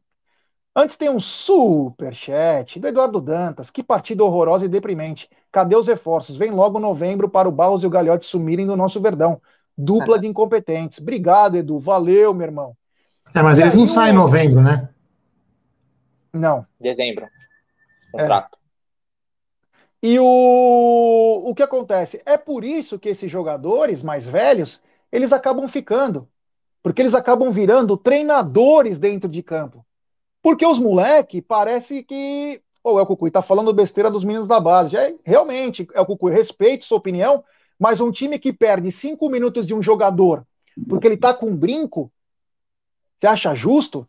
Antes tem um super chat do Eduardo Dantas. Que partida horrorosa e deprimente. Cadê os reforços? Vem logo novembro para o Barros e o Galhote sumirem do nosso Verdão. Dupla de incompetentes. Obrigado, Edu. Valeu, meu irmão. É, mas e eles não saem em novembro, né? Não. Dezembro. Contrato. É. E o, o que acontece? É por isso que esses jogadores mais velhos, eles acabam ficando. Porque eles acabam virando treinadores dentro de campo. Porque os moleque parece que. Ou oh, é o Cucuy, tá falando besteira dos meninos da base. É, realmente, é o Cucuy, respeito sua opinião, mas um time que perde cinco minutos de um jogador porque ele tá com brinco, você acha justo?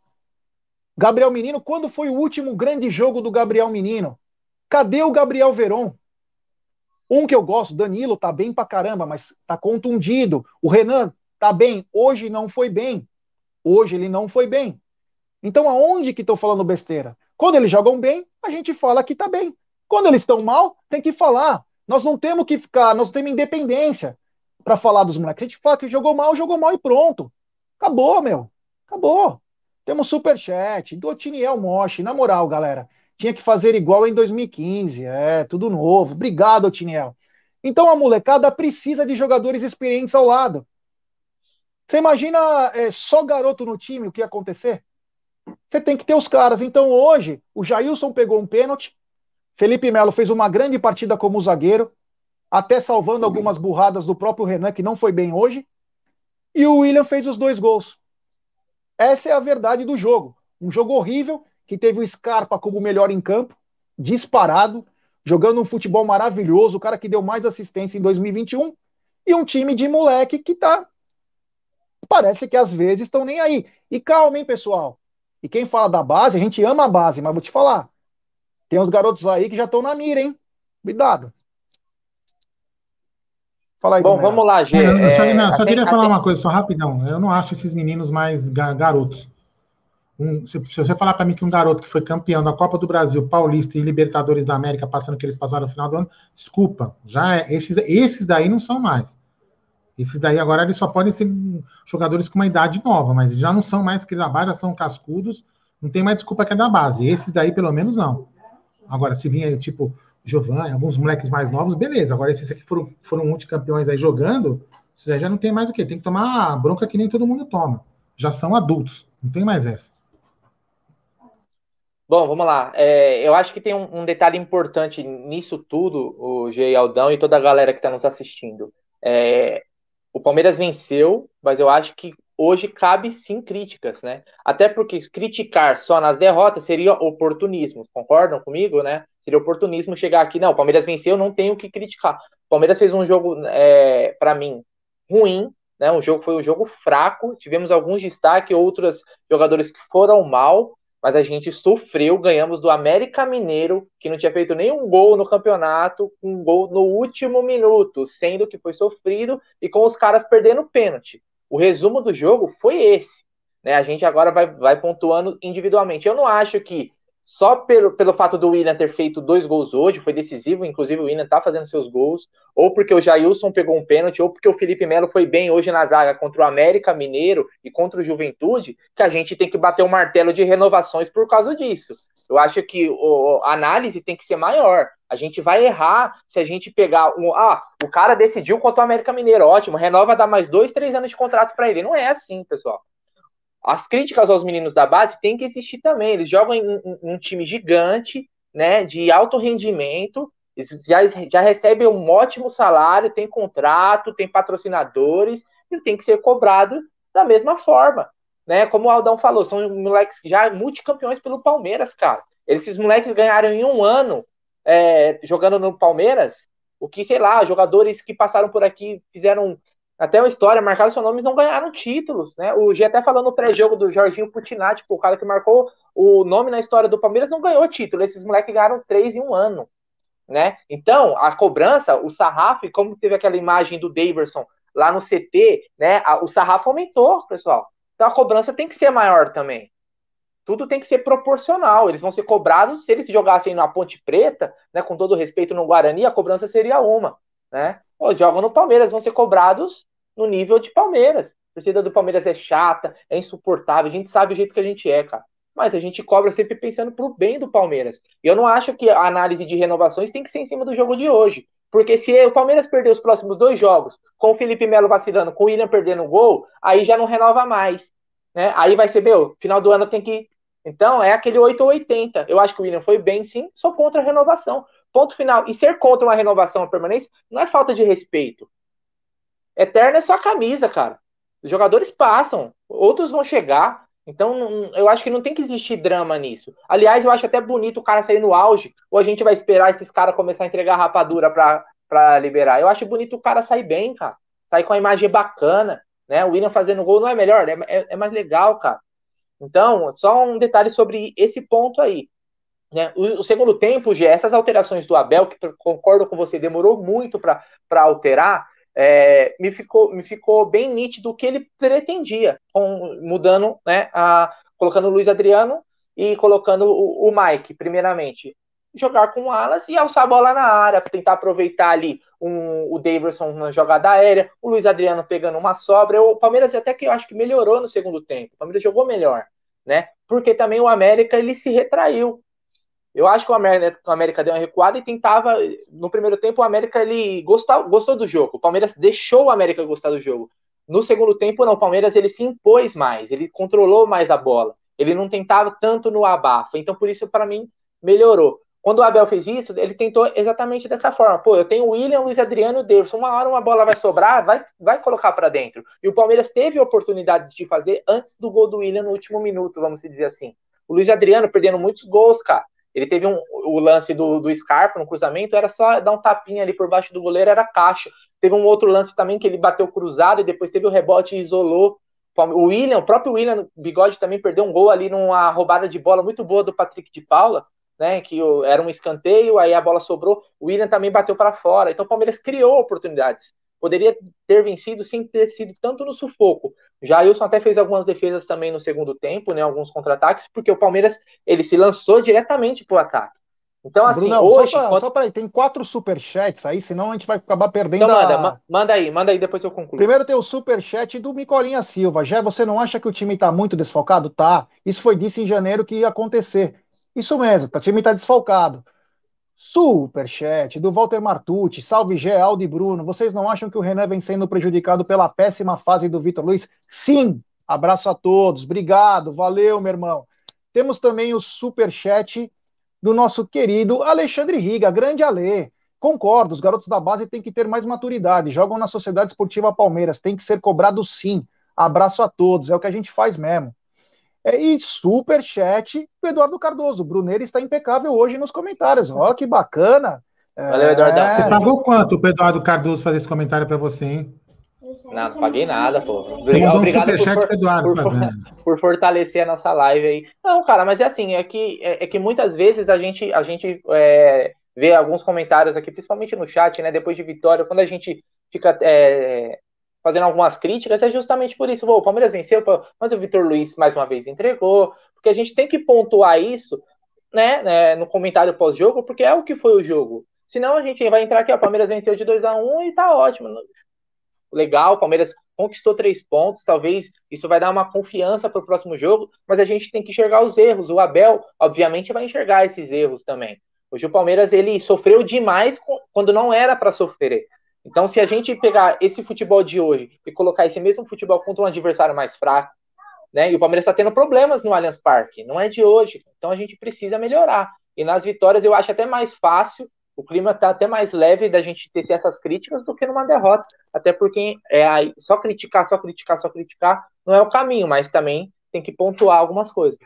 Gabriel Menino, quando foi o último grande jogo do Gabriel Menino? Cadê o Gabriel Veron? Um que eu gosto, Danilo, tá bem pra caramba, mas tá contundido. O Renan tá bem, hoje não foi bem. Hoje ele não foi bem. Então, aonde que estão falando besteira? Quando eles jogam bem, a gente fala que tá bem. Quando eles estão mal, tem que falar. Nós não temos que ficar, nós temos independência para falar dos moleques. A gente fala que jogou mal, jogou mal e pronto. Acabou, meu. Acabou. Temos superchat do Otiniel Moshi. Na moral, galera, tinha que fazer igual em 2015. É, tudo novo. Obrigado, Otiniel. Então a molecada precisa de jogadores experientes ao lado. Você imagina é, só garoto no time, o que ia acontecer? Você tem que ter os caras. Então hoje, o Jailson pegou um pênalti, Felipe Melo fez uma grande partida como zagueiro, até salvando algumas burradas do próprio Renan, que não foi bem hoje, e o William fez os dois gols. Essa é a verdade do jogo. Um jogo horrível, que teve o Scarpa como melhor em campo, disparado, jogando um futebol maravilhoso, o cara que deu mais assistência em 2021, e um time de moleque que tá. Parece que às vezes estão nem aí. E calma, hein, pessoal. E quem fala da base, a gente ama a base, mas vou te falar. Tem uns garotos aí que já estão na mira, hein? Cuidado. Fala aí, Bom, vamos lá, Gê. Eu, só, é, só queria falar uma coisa, só rapidão. Eu não acho esses meninos mais garotos. Um, se, se, você falar para mim que um garoto que foi campeão da Copa do Brasil, Paulista e Libertadores da América, passando que eles passaram no final do ano, desculpa, já é, esses, esses daí não são mais. Esses daí agora eles só podem ser jogadores com uma idade nova, mas já não são mais que da base, já são cascudos, não tem mais desculpa que é da base. Esses daí, pelo menos, não. Agora, se vinha, tipo, Giovanni, alguns moleques mais novos, beleza. Agora, esses aqui foram, foram multicampeões aí jogando, esses aí já não tem mais o quê? Tem que tomar bronca que nem todo mundo toma. Já são adultos, não tem mais essa. Bom, vamos lá. É, eu acho que tem um, um, detalhe importante nisso tudo, o G. Aldão e toda a galera que está nos assistindo. É, o Palmeiras venceu, mas eu acho que hoje cabe sim críticas, né? Até porque criticar só nas derrotas seria oportunismo, concordam comigo, né? Seria oportunismo chegar aqui, não, o Palmeiras venceu, não tenho o que criticar. O Palmeiras fez um jogo, é, para mim, ruim, né? O jogo foi um jogo fraco, tivemos alguns destaques, outros jogadores que foram mal, mas a gente sofreu, ganhamos do América Mineiro, que não tinha feito nenhum gol no campeonato, um gol no último minuto, sendo que foi sofrido e com os caras perdendo pênalti. O resumo do jogo foi esse. Né? A gente agora vai, vai pontuando individualmente. Eu não acho que só pelo, pelo fato do William ter feito dois gols hoje, foi decisivo, inclusive o William tá fazendo seus gols, ou porque o Jailson pegou um pênalti, ou porque o Felipe Melo foi bem hoje na zaga contra o América Mineiro e contra o Juventude, que a gente tem que bater o um martelo de renovações por causa disso. Eu acho que o, a análise tem que ser maior. A gente vai errar se a gente pegar um. Ah, o cara decidiu contra o América Mineiro, ótimo, renova, dá mais dois, três anos de contrato para ele. Não é assim, pessoal as críticas aos meninos da base têm que existir também. Eles jogam em, em, um time gigante, né, de alto rendimento, já, já recebem um ótimo salário, tem contrato, tem patrocinadores, e tem que ser cobrado da mesma forma. Né? Como o Aldão falou, são moleques já multicampeões pelo Palmeiras, cara. Esses moleques ganharam em um ano é, jogando no Palmeiras, o que, sei lá, jogadores que passaram por aqui fizeram até uma história, marcaram seus nomes não ganharam títulos, né? O G até falou no pré-jogo do Jorginho Putinati, tipo, o cara que marcou o nome na história do Palmeiras não ganhou título. Esses moleques ganharam três em um ano, né? Então, a cobrança, o sarrafo, como teve aquela imagem do Daverson lá no CT, né? O sarrafo aumentou, pessoal. Então a cobrança tem que ser maior também. Tudo tem que ser proporcional. Eles vão ser cobrados. Se eles jogassem na Ponte Preta, né, com todo respeito no Guarani, a cobrança seria uma, né? Pô, jogam no Palmeiras, vão ser cobrados no nível de Palmeiras. A torcida do Palmeiras é chata, é insuportável, a gente sabe o jeito que a gente é, cara. Mas a gente cobra sempre pensando pro bem do Palmeiras. E eu não acho que a análise de renovações tem que ser em cima do jogo de hoje. Porque se o Palmeiras perder os próximos dois jogos, com o Felipe Melo vacilando, com o William perdendo o gol, aí já não renova mais. Né? Aí vai ser, meu, final do ano tem que. Então, é aquele 8 ou 80. Eu acho que o William foi bem, sim, sou contra a renovação. Ponto final. E ser contra uma renovação ou permanência não é falta de respeito. Eterna é só a camisa, cara. Os jogadores passam, outros vão chegar. Então, eu acho que não tem que existir drama nisso. Aliás, eu acho até bonito o cara sair no auge, ou a gente vai esperar esses caras começar a entregar rapadura pra, pra liberar. Eu acho bonito o cara sair bem, cara. Sair com a imagem bacana, né? O William fazendo gol não é melhor, é, é, é mais legal, cara. Então, só um detalhe sobre esse ponto aí. Né? O, o, segundo tempo, Gê, essas alterações do Abel, que concordo com você, demorou muito para alterar, é, me, ficou, me ficou bem nítido o que ele pretendia, com, mudando, né, a, colocando o Luiz Adriano e colocando o, o Mike, primeiramente. Jogar com alas e alçar a bola na área, tentar aproveitar ali um, o Davidson na jogada aérea, o Luiz Adriano pegando uma sobra. O Palmeiras até que eu acho que melhorou no segundo tempo. O Palmeiras jogou melhor, né? Porque também o América ele se retraiu. Eu acho que o América, o América deu uma recuada e tentava. No primeiro tempo, o América ele gostou, gostou do jogo. O Palmeiras deixou o América gostar do jogo. No segundo tempo, não. O Palmeiras ele se impôs mais, ele controlou mais a bola. Ele não tentava tanto no abafa. Então, por isso, para mim, melhorou. Quando o Abel fez isso, ele tentou exatamente dessa forma. Pô, eu tenho William, Luiz Adriano e Davidson. Uma hora uma bola vai sobrar, vai, vai colocar para dentro. E o Palmeiras teve oportunidade de fazer antes do gol do William no último minuto, vamos dizer assim. O Luiz Adriano perdendo muitos gols, cara. Ele teve um, o lance do, do Scarpa no cruzamento, era só dar um tapinha ali por baixo do goleiro, era caixa. Teve um outro lance também que ele bateu cruzado e depois teve o rebote e isolou. O William, o próprio William Bigode também perdeu um gol ali numa roubada de bola muito boa do Patrick de Paula, né? Que era um escanteio, aí a bola sobrou. O William também bateu para fora. Então o Palmeiras criou oportunidades poderia ter vencido sem ter sido tanto no sufoco. Já Wilson até fez algumas defesas também no segundo tempo, né, alguns contra-ataques, porque o Palmeiras ele se lançou diretamente para o ataque. Então, assim, Brunão, hoje. Só, pra, só pra, tem quatro superchats aí, senão a gente vai acabar perdendo então, manda, a... manda aí, manda aí, depois eu concluo. Primeiro tem o superchat do Micolinha Silva. Já você não acha que o time tá muito desfalcado? Tá. Isso foi disse em janeiro que ia acontecer. Isso mesmo, o time tá desfalcado. Superchat do Walter Martucci, salve Geraldo e Bruno. Vocês não acham que o Renan vem sendo prejudicado pela péssima fase do Vitor Luiz? Sim! Abraço a todos, obrigado, valeu, meu irmão. Temos também o superchat do nosso querido Alexandre Riga, grande Alê. Concordo, os garotos da base têm que ter mais maturidade, jogam na Sociedade Esportiva Palmeiras, tem que ser cobrado sim. Abraço a todos, é o que a gente faz mesmo. É, e super chat do Eduardo Cardoso. O Bruneiro está impecável hoje nos comentários. Ó, que bacana. Valeu, Eduardo. É... Você pagou quanto o Eduardo Cardoso fazer esse comentário para você, hein? Não, não paguei nada, pô. Você mandou um superchat por, pro Eduardo por, *laughs* por, fortalecer a nossa live aí. Não, cara, mas é assim, é que, é, é que muitas vezes a gente, a gente é, vê alguns comentários aqui, principalmente no chat, né, depois de vitória, quando a gente fica é, fazendo algumas críticas, é justamente por isso. o Palmeiras venceu, mas o Vitor Luiz mais uma vez entregou, porque a gente tem que pontuar isso, né, né no comentário pós-jogo, porque é o que foi o jogo. Senão a gente vai entrar aqui, ó, o Palmeiras venceu de 2 a 1 um e tá ótimo. Legal, o Palmeiras conquistou três pontos, talvez isso vai dar uma confiança para o próximo jogo, mas a gente tem que enxergar os erros. O Abel, obviamente, vai enxergar esses erros também. Hoje o Palmeiras ele sofreu demais quando não era para sofrer. Então, se a gente pegar esse futebol de hoje e colocar esse mesmo futebol contra um adversário mais fraco, né? E o Palmeiras está tendo problemas no Allianz Parque, não é de hoje. Então a gente precisa melhorar. E nas vitórias eu acho até mais fácil, o clima está até mais leve da gente ter essas críticas do que numa derrota. Até porque é só criticar, só criticar, só criticar não é o caminho, mas também tem que pontuar algumas coisas.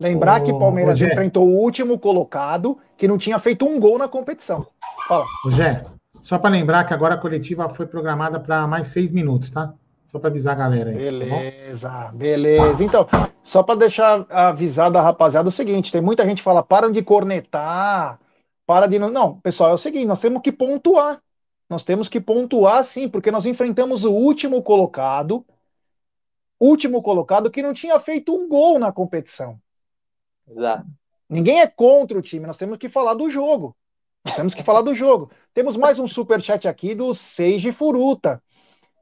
Lembrar que o Palmeiras enfrentou o último colocado que não tinha feito um gol na competição. Fala. Jé, só para lembrar que agora a coletiva foi programada para mais seis minutos, tá? Só para avisar a galera aí. Tá beleza, tá beleza. Então, só para deixar avisado a rapaziada o seguinte: tem muita gente que fala, para de cornetar, para de. Não, pessoal, é o seguinte: nós temos que pontuar. Nós temos que pontuar sim, porque nós enfrentamos o último colocado, último colocado que não tinha feito um gol na competição. Exato. Ninguém é contra o time, nós temos que falar do jogo. Temos que falar do jogo. Temos mais um super chat aqui do Seiji Furuta.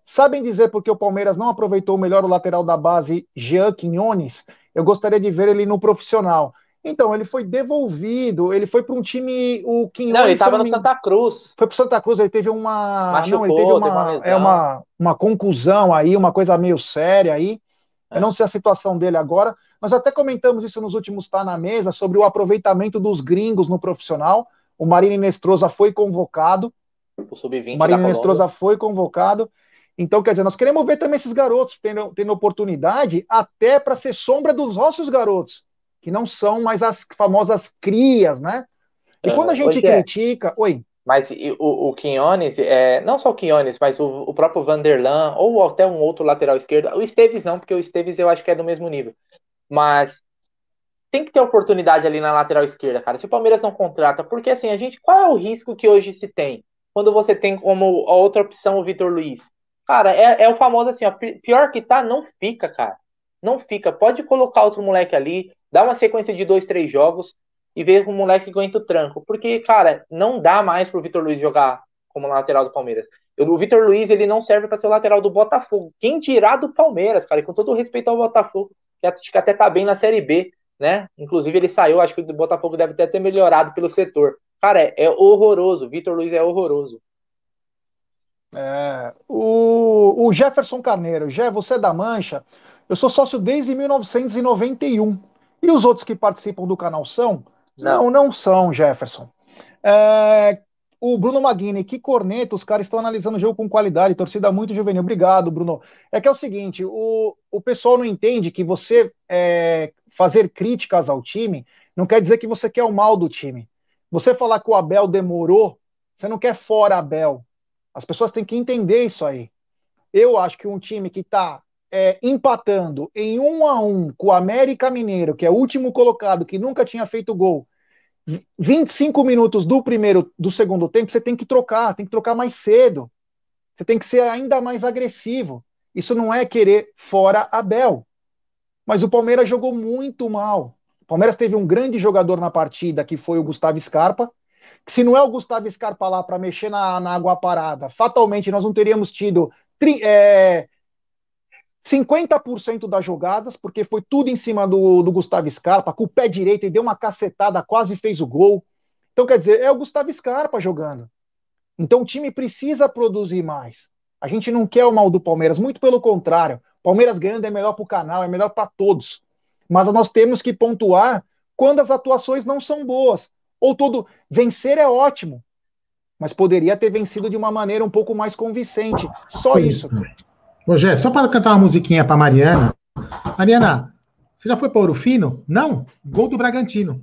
Sabem dizer por que o Palmeiras não aproveitou melhor o lateral da base Jean Quinones? Eu gostaria de ver ele no profissional. Então, ele foi devolvido, ele foi para um time. O Quinones, não, ele estava no Santa Cruz. Foi para Santa Cruz, ele teve uma. Machucou, não, ele teve uma, uma, é uma, uma conclusão aí, uma coisa meio séria aí. É. Eu não sei a situação dele agora. Nós até comentamos isso nos últimos Tá na Mesa, sobre o aproveitamento dos gringos no profissional. O Marinho Nestroza foi convocado. O sub-20. Marinho Nestroza foi convocado. Então, quer dizer, nós queremos ver também esses garotos tendo, tendo oportunidade até para ser sombra dos nossos garotos, que não são mais as famosas crias, né? E quando a é, gente critica. Oi. Mas o, o Quinones, é, não só o Quinones, mas o, o próprio Vanderlan, ou até um outro lateral esquerdo, o Esteves não, porque o Esteves eu acho que é do mesmo nível. Mas tem que ter oportunidade ali na lateral esquerda, cara. Se o Palmeiras não contrata, porque assim, a gente, qual é o risco que hoje se tem? Quando você tem como outra opção o Vitor Luiz. Cara, é, é o famoso assim, ó, pior que tá, não fica, cara. Não fica. Pode colocar outro moleque ali, dá uma sequência de dois, três jogos e ver o moleque aguenta o tranco. Porque, cara, não dá mais pro Vitor Luiz jogar como lateral do Palmeiras. O Vitor Luiz, ele não serve para ser o lateral do Botafogo. Quem dirá do Palmeiras, cara? E com todo respeito ao Botafogo, que até tá bem na Série B né? Inclusive ele saiu, acho que o Botafogo deve ter, ter melhorado pelo setor. Cara, é, é horroroso. Vitor Luiz é horroroso. É, o, o Jefferson Carneiro, Jé, você é da Mancha. Eu sou sócio desde 1991. E os outros que participam do canal são? Não, não, não são, Jefferson. É, o Bruno Maguini, que corneta, os caras estão analisando o jogo com qualidade, torcida muito juvenil. Obrigado, Bruno. É que é o seguinte, o, o pessoal não entende que você é, fazer críticas ao time não quer dizer que você quer o mal do time. Você falar que o Abel demorou, você não quer fora Abel. As pessoas têm que entender isso aí. Eu acho que um time que está é, empatando em um a um com o América Mineiro, que é o último colocado, que nunca tinha feito gol, 25 minutos do primeiro, do segundo tempo, você tem que trocar, tem que trocar mais cedo. Você tem que ser ainda mais agressivo. Isso não é querer fora Abel. Mas o Palmeiras jogou muito mal. O Palmeiras teve um grande jogador na partida, que foi o Gustavo Scarpa. Que se não é o Gustavo Scarpa lá para mexer na, na, água parada, fatalmente nós não teríamos tido é, 50% das jogadas, porque foi tudo em cima do, do Gustavo Scarpa, com o pé direito e deu uma cacetada, quase fez o gol. Então, quer dizer, é o Gustavo Scarpa jogando. Então, o time precisa produzir mais. A gente não quer o mal do Palmeiras, muito pelo contrário. Palmeiras ganhando é melhor para o canal, é melhor para todos. Mas nós temos que pontuar quando as atuações não são boas. Ou todo vencer é ótimo, mas poderia ter vencido de uma maneira um pouco mais convincente. Só isso. Gé, só para cantar uma musiquinha para Mariana. Mariana, você já foi para Ouro Fino? Não? Gol do Bragantino.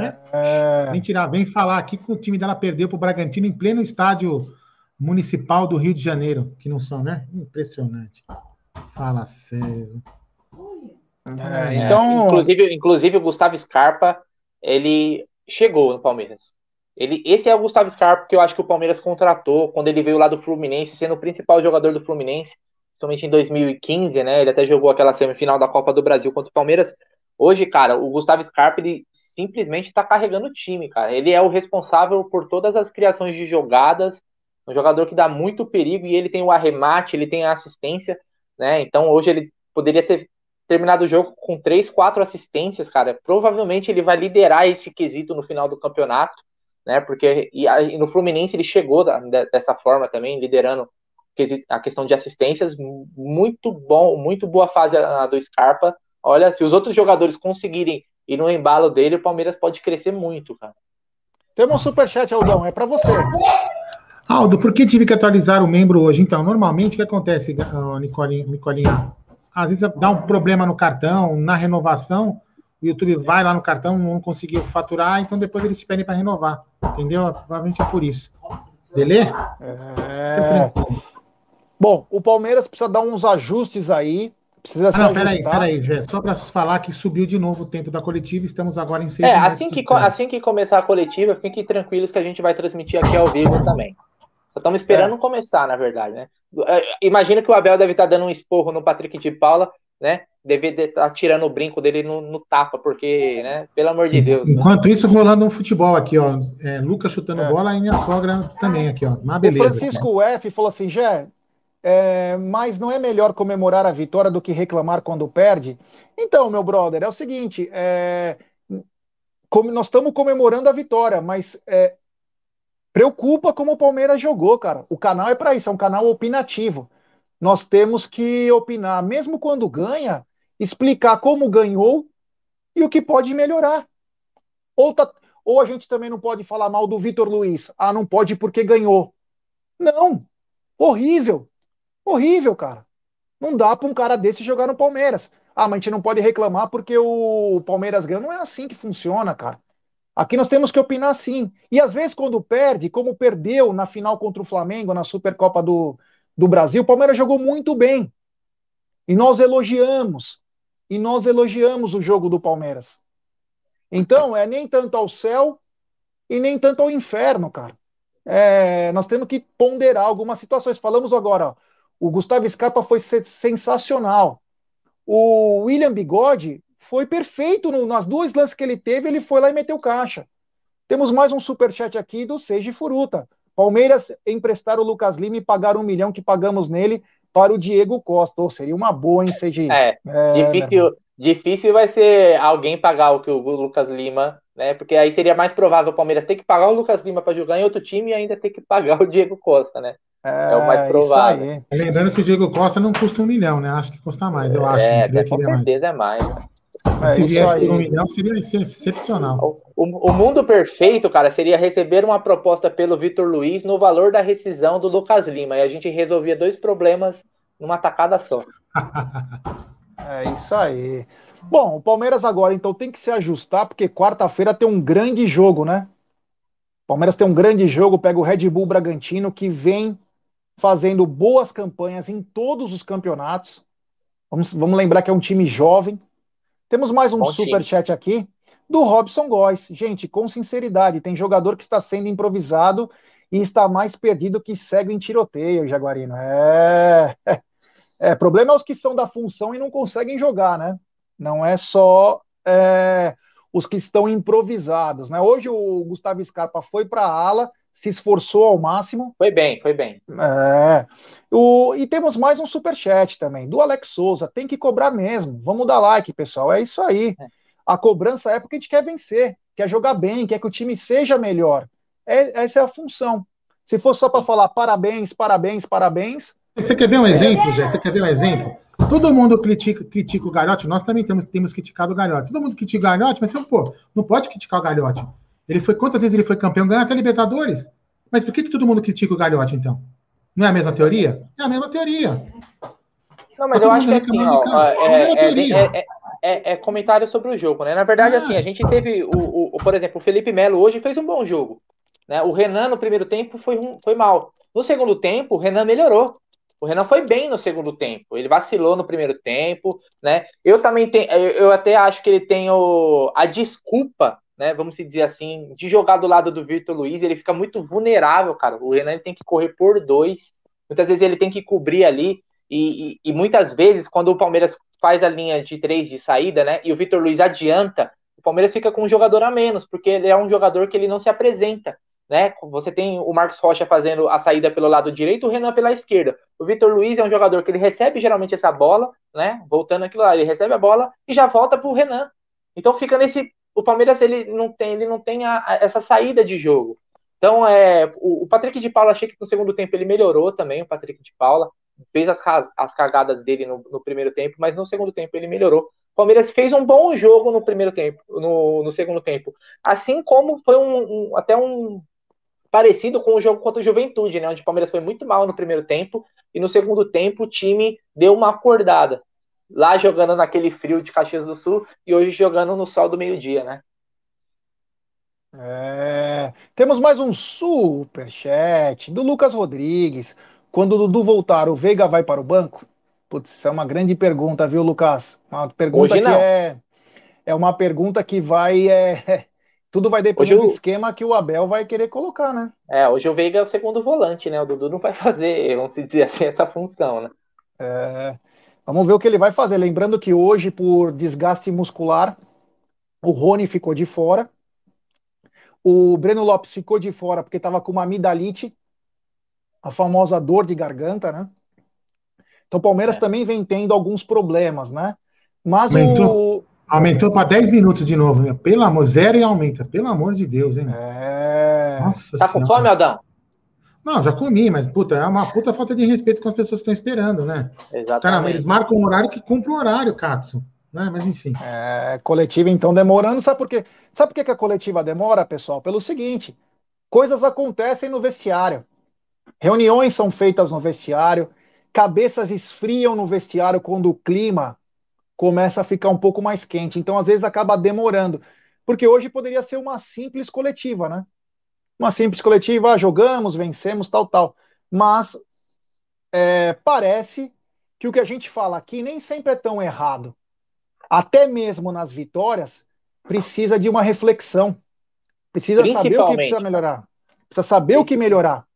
É. é. Vem tirar, vem falar aqui que o time dela perdeu para o Bragantino em pleno estádio municipal do Rio de Janeiro, que não são, né? Impressionante. Fala sério. É, então, inclusive, inclusive o Gustavo Scarpa, ele chegou no Palmeiras. Ele, esse é o Gustavo Scarpa que eu acho que o Palmeiras contratou quando ele veio lá do Fluminense, sendo o principal jogador do Fluminense, somente em 2015, né? Ele até jogou aquela semifinal da Copa do Brasil contra o Palmeiras. Hoje, cara, o Gustavo Scarpa, ele simplesmente tá carregando o time, cara. Ele é o responsável por todas as criações de jogadas, um jogador que dá muito perigo e ele tem o arremate, ele tem a assistência, né? Então hoje ele poderia ter terminado o jogo com três, quatro assistências, cara. Provavelmente ele vai liderar esse quesito no final do campeonato né? Porque e, e no Fluminense ele chegou da, dessa forma também, liderando a questão de assistências, muito bom, muito boa fase a, a do Scarpa. Olha, se os outros jogadores conseguirem ir no embalo dele, o Palmeiras pode crescer muito, cara. Temos um superchat, Aldão, é para você. Aldo, por que tive que atualizar o membro hoje? Então, normalmente o que acontece, Nicolinha, Nicolinha? Às vezes dá um problema no cartão, na renovação, o YouTube vai lá no cartão, não conseguiu faturar, então depois eles te pedem para renovar. Entendeu? Provavelmente é por isso. Delê? É... Bom, o Palmeiras precisa dar uns ajustes aí. Precisa ah, se não, peraí, peraí, Jé. Só para falar que subiu de novo o tempo da coletiva, estamos agora em seis É, assim que, assim que começar a coletiva, fiquem tranquilos que a gente vai transmitir aqui ao vivo também. Só estamos esperando é. começar, na verdade, né? É, imagina que o Abel deve estar dando um esporro no Patrick de Paula, né? Deve estar tirando o brinco dele no, no, tapa, porque, né? Pelo amor de Deus. Né? Enquanto né? isso, rolando um futebol aqui, ó. É, Lucas chutando é. bola e minha sogra também aqui, ó. Uma beleza. O Francisco F falou assim, Jé, é, mas não é melhor comemorar a vitória do que reclamar quando perde? Então, meu brother, é o seguinte, é, como nós estamos comemorando a vitória, mas é, preocupa como o Palmeiras jogou, cara. O canal é para isso, é um canal opinativo nós temos que opinar, mesmo quando ganha, explicar como ganhou e o que pode melhorar. Ou, tá, ou a gente também não pode falar mal do Vitor Luiz. Ah, não pode porque ganhou. Não. Horrível. Horrível, cara. Não dá para um cara desse jogar no Palmeiras. Ah, mas a gente não pode reclamar porque o Palmeiras ganha. Não é assim que funciona, cara. Aqui nós temos que opinar sim. E às vezes, quando perde, como perdeu na final contra o Flamengo, na Supercopa do, do Brasil, o Palmeiras jogou muito bem. E nós elogiamos. E nós elogiamos o jogo do Palmeiras. Então, é nem tanto ao céu e nem tanto ao inferno, cara. É, nós temos que ponderar algumas situações. Falamos agora, ó, o Gustavo Scarpa foi sensacional. O William Bigode foi perfeito no, nas duas lances que ele teve, ele foi lá e meteu caixa. Temos mais um superchat aqui do Seiji Furuta. Palmeiras emprestar o Lucas Lima e pagar um milhão que pagamos nele para o Diego Costa. Ou seria uma boa, hein, CG? É, é difícil, difícil vai ser alguém pagar o que o Lucas Lima, né? Porque aí seria mais provável o Palmeiras ter que pagar o Lucas Lima para jogar em outro time e ainda ter que pagar o Diego Costa, né? É, é o mais provável. Lembrando que o Diego Costa não custa um milhão, né? Acho que custa mais, eu acho. É, com certeza mais. é mais. É, Se viesse por um milhão, seria excepcional. O, o, mundo perfeito, cara, seria receber uma proposta pelo Vitor Luiz no valor da rescisão do Lucas Lima. E a gente resolvia dois problemas numa tacada só. *laughs* é isso aí. Bom, o Palmeiras agora, então, tem que se ajustar, porque quarta-feira tem um grande jogo, né? O Palmeiras tem um grande jogo, pega o Red Bull Bragantino, que vem fazendo boas campanhas em todos os campeonatos. Vamos, vamos lembrar que é um time jovem, temos mais um super chat aqui do Robson Góes. Gente, com sinceridade, tem jogador que está sendo improvisado e está mais perdido que cego em tiroteio, Jaguarino. É. É, problema é os que são da função e não conseguem jogar, né? Não é só é, os que estão improvisados, né? Hoje o Gustavo Scarpa foi para a ala, se esforçou ao máximo. Foi bem, foi bem. É. O, e temos mais um super chat também, do Alex Souza. Tem que cobrar mesmo. Vamos dar like, pessoal. É isso aí. É. A cobrança é porque a gente quer vencer, quer jogar bem, quer que o time seja melhor. É, essa é a função. Se for só para falar parabéns, parabéns, parabéns. Você quer ver um exemplo, Jé? Você quer ver um exemplo? Todo mundo critica, critica o Galhote, nós também temos, temos criticado o Galhote. Todo mundo critica o Galhote, mas pô, não pode criticar o Galhote. Ele foi quantas vezes ele foi campeão, ganhou até Libertadores. Mas por que, que todo mundo critica o Galhote, então? Não é a mesma teoria? É a mesma teoria. Não, mas eu acho que assim, ó, é, é, é, é, comentário sobre o jogo, né? Na verdade, assim, a gente teve, o, o, por exemplo, o Felipe Melo hoje fez um bom jogo. Né? O Renan no primeiro tempo foi, foi mal. No segundo tempo, o Renan melhorou. O Renan foi bem no segundo tempo. Ele vacilou no primeiro tempo, né? Eu também tenho, eu até acho que ele tem o, a desculpa, né? Vamos dizer assim, de jogar do lado do Vitor Luiz. Ele fica muito vulnerável, cara. O Renan tem que correr por dois. Muitas vezes ele tem que cobrir ali. E, e, e, muitas vezes, quando o Palmeiras faz a linha de três de saída, né? E o Vitor Luiz adianta, o Palmeiras fica com um jogador a menos, porque ele é um jogador que ele não se apresenta. Né? Você tem o Marcos Rocha fazendo a saída pelo lado direito, o Renan pela esquerda. O Vitor Luiz é um jogador que ele recebe geralmente essa bola, né? Voltando aquilo lá, ele recebe a bola e já volta para o Renan. Então fica nesse. O Palmeiras ele não tem, ele não tem a, a, essa saída de jogo. Então é o, o, Patrick de Paula achei que no segundo tempo ele melhorou também, o Patrick de Paula fez as, as cagadas dele no, no primeiro tempo, mas no segundo tempo ele melhorou. O Palmeiras fez um bom jogo no primeiro tempo, no, no segundo tempo. Assim como foi um, um, até um parecido com o jogo contra o Juventude, né? Onde o Palmeiras foi muito mal no primeiro tempo e no segundo tempo o time deu uma acordada. Lá jogando naquele frio de Caxias do Sul e hoje jogando no sol do meio-dia, né? É, temos mais um super chat do Lucas Rodrigues. Quando o Dudu voltar, o Veiga vai para o banco? Putz, isso é uma grande pergunta, viu, Lucas? Uma pergunta que é, é uma pergunta que vai. É, *laughs* tudo vai depender do esquema que o Abel vai querer colocar, né? É, hoje o Veiga é o segundo volante, né? O Dudu não vai *laughs* fazer, vamos dizer assim, essa função, né? É, vamos ver o que ele vai fazer. Lembrando que hoje, por desgaste muscular, o Rony ficou de fora. O Breno Lopes ficou de fora porque estava com uma amidalite, a famosa dor de garganta, né? Então o Palmeiras é. também vem tendo alguns problemas, né? Mas Aumentou, o. Aumentou para 10 minutos de novo, né? Pelo amor, zero e aumenta. Pelo amor de Deus, hein? É. Nossa tá com fome, Aldão? Não, já comi, mas puta, é uma puta falta de respeito com as pessoas que estão esperando, né? Exatamente. Caramba, eles marcam um horário que cumpre o horário, Katsu. Né? Mas enfim. É, coletiva então demorando, sabe por quê? Sabe por que a coletiva demora, pessoal? Pelo seguinte: coisas acontecem no vestiário. Reuniões são feitas no vestiário, cabeças esfriam no vestiário quando o clima começa a ficar um pouco mais quente. Então, às vezes, acaba demorando. Porque hoje poderia ser uma simples coletiva, né? Uma simples coletiva, ah, jogamos, vencemos, tal, tal. Mas é, parece que o que a gente fala aqui nem sempre é tão errado. Até mesmo nas vitórias, precisa de uma reflexão. Precisa saber o que precisa melhorar. Precisa saber o que melhorar.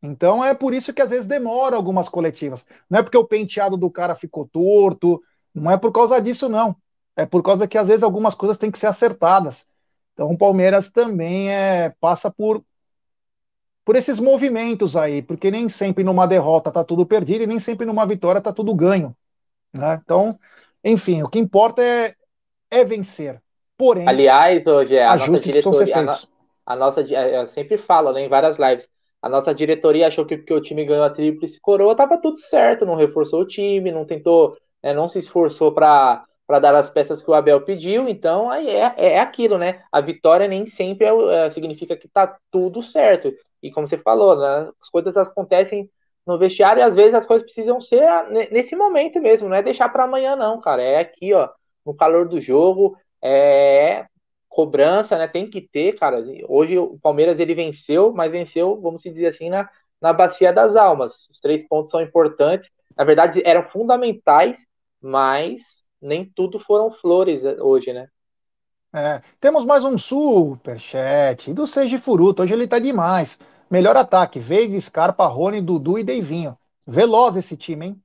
Então é por isso que às vezes demora algumas coletivas. Não é porque o penteado do cara ficou torto, não é por causa disso, não. É por causa que às vezes algumas coisas têm que ser acertadas. Então o Palmeiras também é, passa por, por esses movimentos aí, porque nem sempre numa derrota tá tudo perdido e nem sempre numa vitória tá tudo ganho. Né? Então, enfim, o que importa é, é vencer. Porém, aliás, hoje é a nossa diretoria, a, no, a, nossa, eu sempre falo né, em várias lives, a nossa diretoria achou que porque o time ganhou a tríplice coroa, tava tudo certo, não reforçou o time, não tentou, né, não se esforçou para para dar as peças que o Abel pediu, então aí é, é aquilo, né? A vitória nem sempre é, é, significa que tá tudo certo. E como você falou, né, as coisas acontecem no vestiário e às vezes as coisas precisam ser nesse momento mesmo, não é deixar para amanhã não, cara. É aqui, ó, no calor do jogo, é cobrança, né? Tem que ter, cara. Hoje o Palmeiras ele venceu, mas venceu, vamos dizer assim, na, na bacia das almas. Os três pontos são importantes. Na verdade, eram fundamentais, mas nem tudo foram flores eh, hoje, né? É, temos mais um superchat do Seiji Furuto. Hoje ele tá demais. Melhor ataque: Veiga, Scarpa, Rony, Dudu e Deivinho. Veloz esse time, hein?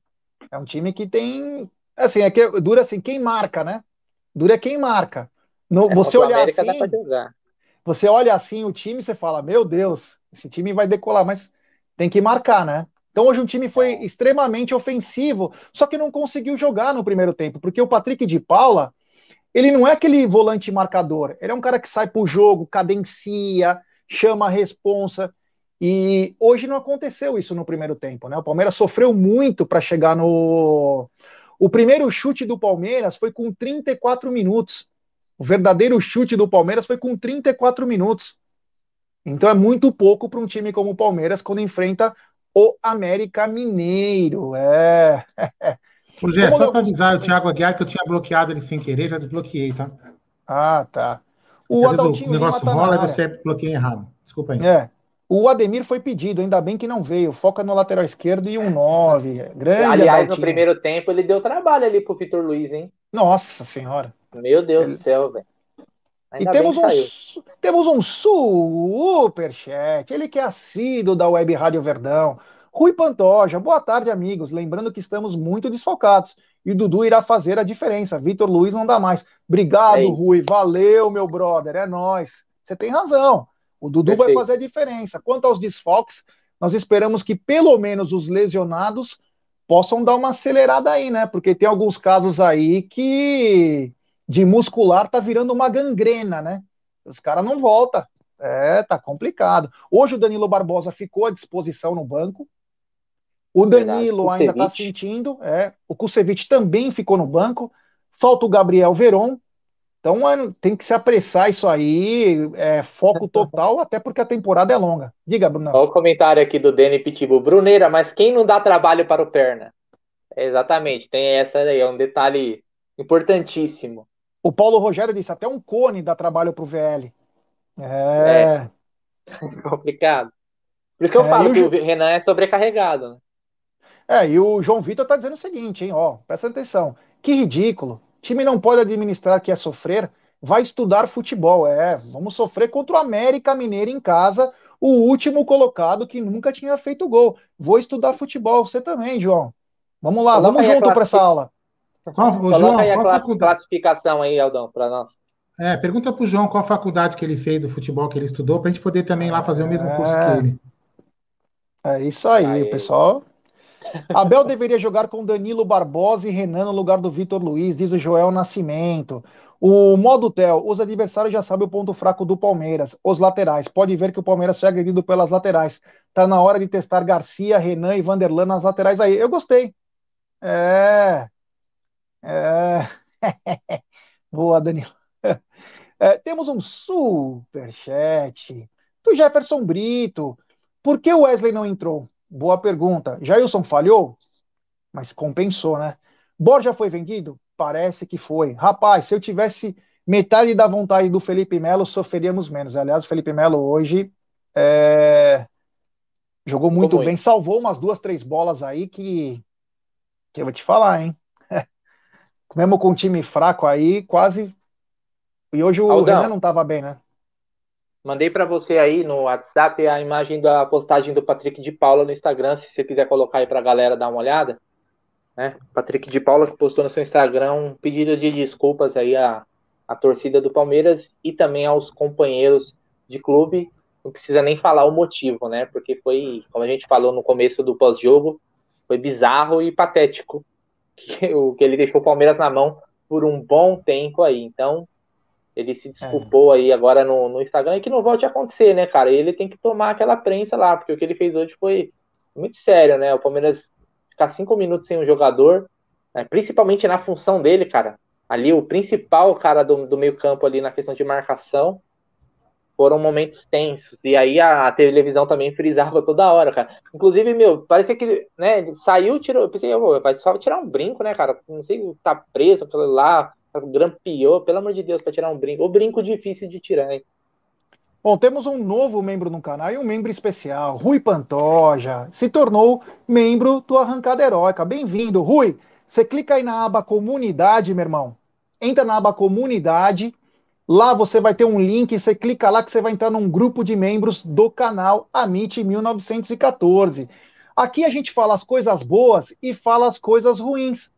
É um time que tem. Assim, é que dura assim, quem marca, né? Dura é quem marca. No, é, você olhar América assim, você olha assim o time, você fala, meu Deus, esse time vai decolar, mas tem que marcar, né? Então hoje o time foi extremamente ofensivo, só que não conseguiu jogar no primeiro tempo, porque o Patrick de Paula, ele não é aquele volante marcador, ele é um cara que sai pro jogo, cadencia, chama a responsa, e hoje não aconteceu isso no primeiro tempo, né? O Palmeiras sofreu muito para chegar no o primeiro chute do Palmeiras foi com 34 minutos. O verdadeiro chute do Palmeiras foi com 34 minutos. Então é muito pouco para um time como o Palmeiras quando enfrenta o América Mineiro. É. *laughs* Ô, só para avisar o Thiago Aguiar que eu tinha bloqueado ele sem querer, já desbloqueei, tá? Ah, tá. O Adaltinho o negócio tá rola e você bloqueia errado. Desculpa aí. É. O Ademir foi pedido, ainda bem que não veio. Foca no lateral esquerdo e um 9. Grande Aliás, Adaltinho. no primeiro tempo ele deu trabalho ali pro Vitor Luiz, hein? Nossa senhora. Meu Deus ele... do céu, velho. E temos um, temos um superchat. Ele que é assíduo da Web Rádio Verdão. Rui Pantoja, boa tarde, amigos. Lembrando que estamos muito desfocados e o Dudu irá fazer a diferença. Vitor Luiz não dá mais. Obrigado, é Rui. Valeu, meu brother. É nós. Você tem razão. O Dudu Perfeito. vai fazer a diferença. Quanto aos desfoques, nós esperamos que pelo menos os lesionados possam dar uma acelerada aí, né? Porque tem alguns casos aí que de muscular tá virando uma gangrena, né? Os caras não voltam. É, tá complicado. Hoje o Danilo Barbosa ficou à disposição no banco. O Danilo ainda está sentindo. É, o Kusevich também ficou no banco. Falta o Gabriel Veron. Então tem que se apressar isso aí, é, foco *laughs* total, até porque a temporada é longa. Diga, Bruno. Olha o comentário aqui do Dani Pitbull. Bruneira, mas quem não dá trabalho para o Perna? É, exatamente, tem essa aí, é um detalhe importantíssimo. O Paulo Rogério disse, até um cone dá trabalho para o VL. É. é. *laughs* Complicado. Por isso que eu é, falo que o Renan é sobrecarregado. Né? É, e o João Vitor está dizendo o seguinte, hein, ó, presta atenção. Que ridículo. Time não pode administrar que é sofrer, vai estudar futebol. É, vamos sofrer contra o América Mineiro em casa, o último colocado que nunca tinha feito gol. Vou estudar futebol, você também, João. Vamos lá, Coloca vamos junto para essa aula. Qual, Coloca João, aí a qual classificação aí, Aldão, para nós. É, pergunta para o João qual faculdade que ele fez do futebol que ele estudou, para a gente poder também ir lá fazer o mesmo curso é... que ele. É isso aí, aí. pessoal. Abel deveria jogar com Danilo Barbosa e Renan no lugar do Vitor Luiz, diz o Joel Nascimento. O modo Tel, os adversários já sabem o ponto fraco do Palmeiras, os laterais. Pode ver que o Palmeiras foi agredido pelas laterais. Tá na hora de testar Garcia, Renan e Vanderlan nas laterais aí. Eu gostei. É. É. *laughs* Boa, Danilo. *laughs* É, temos um super chat do Jefferson Brito. Por que o Wesley não entrou? Boa pergunta. Jailson falhou? Mas compensou, né? Borja foi vendido? Parece que foi. Rapaz, se eu tivesse metade da vontade do Felipe Melo, sofreríamos menos. Aliás, o Felipe Melo hoje é... jogou muito bem, salvou umas duas, três bolas aí que, que eu vou te falar, hein? Mesmo com um time fraco aí, quase. E hoje o Aldão. Renan não estava bem, né? Mandei para você aí no WhatsApp a imagem da postagem do Patrick de Paula no Instagram, se você quiser colocar aí para a galera dar uma olhada. Né? Patrick de Paula que postou no seu Instagram um pedido de desculpas aí à, à torcida do Palmeiras e também aos companheiros de clube. Não precisa nem falar o motivo, né? Porque foi, como a gente falou no começo do pós-jogo, foi bizarro e patético que, o que ele deixou o Palmeiras na mão por um bom tempo aí. Então, ele se desculpou é. aí agora no, no Instagram e que não volte a acontecer, né, cara? Ele tem que tomar aquela prensa lá, porque o que ele fez hoje foi muito sério, né? O Palmeiras ficar cinco minutos sem um jogador, né? principalmente na função dele, cara. Ali, o principal cara do, do meio-campo ali na questão de marcação foram momentos tensos. E aí a, a, televisão também frisava toda hora, cara. Inclusive, meu, parecia que, né, saiu, tirou. Eu pensei, vai só tirar um brinco, né, cara? Não sei, tá preso, lá, grampeou, pelo amor de Deus, para tirar um brinco. O brinco difícil de tirar, hein? Bom, temos um novo membro no canal e um membro especial, Rui Pantoja, se tornou membro do Arrancada Heróica. Bem-vindo, Rui. Você clica aí na aba Comunidade, meu irmão. Entra na aba Comunidade. Lá você vai ter um link, você clica lá que você vai entrar num grupo de membros do canal Amit 1914. Aqui a gente fala as coisas boas e fala as coisas ruins.